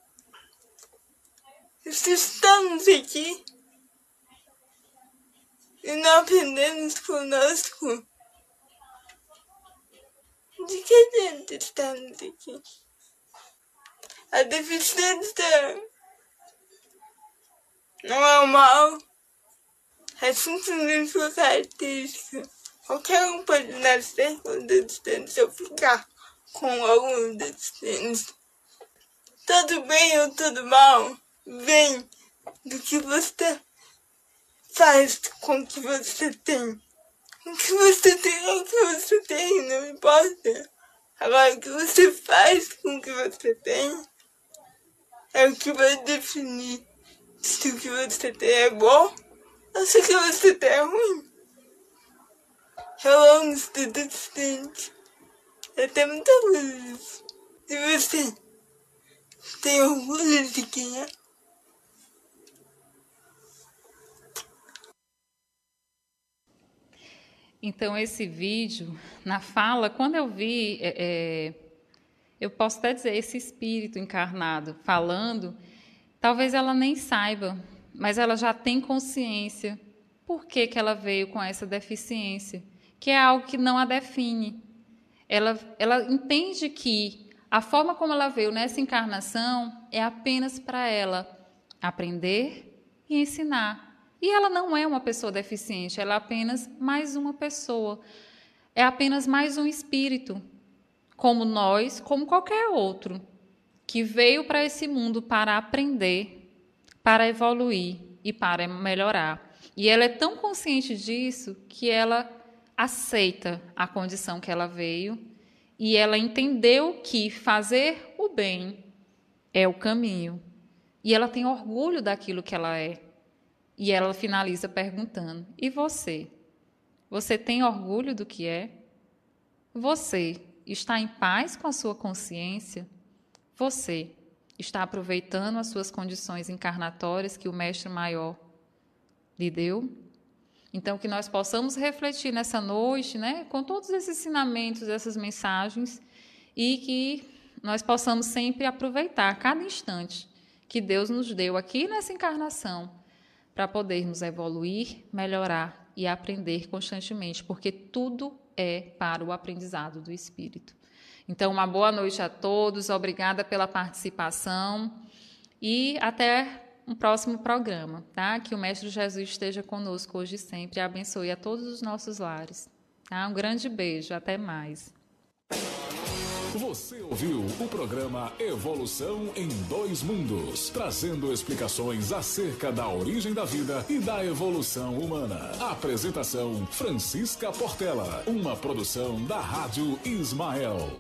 Se estamos aqui e não aprendemos conosco, de que adianta estarmos aqui? A deficiência não é o mal, é simplesmente uma característica. Qualquer um pode nascer com deficiência ou ficar com algum deficiência. Tudo bem ou tudo mal vem do que você faz com o que você tem. O que você tem é o que você tem, não importa. Agora, o que você faz com o que você tem é o que vai definir se o que você tem é bom ou se o que você tem é ruim. Eu tudo distante. Eu tenho muita orgulho E você? Tem orgulho de quem é? Então, esse vídeo, na fala, quando eu vi, é, é, eu posso até dizer, esse espírito encarnado falando, Talvez ela nem saiba, mas ela já tem consciência por que, que ela veio com essa deficiência, que é algo que não a define. Ela, ela entende que a forma como ela veio nessa encarnação é apenas para ela aprender e ensinar. E ela não é uma pessoa deficiente, ela é apenas mais uma pessoa. É apenas mais um espírito, como nós, como qualquer outro que veio para esse mundo para aprender, para evoluir e para melhorar. E ela é tão consciente disso que ela aceita a condição que ela veio e ela entendeu que fazer o bem é o caminho. E ela tem orgulho daquilo que ela é. E ela finaliza perguntando: E você? Você tem orgulho do que é? Você está em paz com a sua consciência? Você está aproveitando as suas condições encarnatórias que o Mestre Maior lhe deu? Então, que nós possamos refletir nessa noite, né, com todos esses ensinamentos, essas mensagens, e que nós possamos sempre aproveitar cada instante que Deus nos deu aqui nessa encarnação para podermos evoluir, melhorar e aprender constantemente, porque tudo é para o aprendizado do Espírito. Então, uma boa noite a todos, obrigada pela participação e até um próximo programa, tá? Que o Mestre Jesus esteja conosco hoje e sempre e abençoe a todos os nossos lares. Tá? Um grande beijo, até mais. Você ouviu o programa Evolução em Dois Mundos, trazendo explicações acerca da origem da vida e da evolução humana. Apresentação Francisca Portela, uma produção da Rádio Ismael.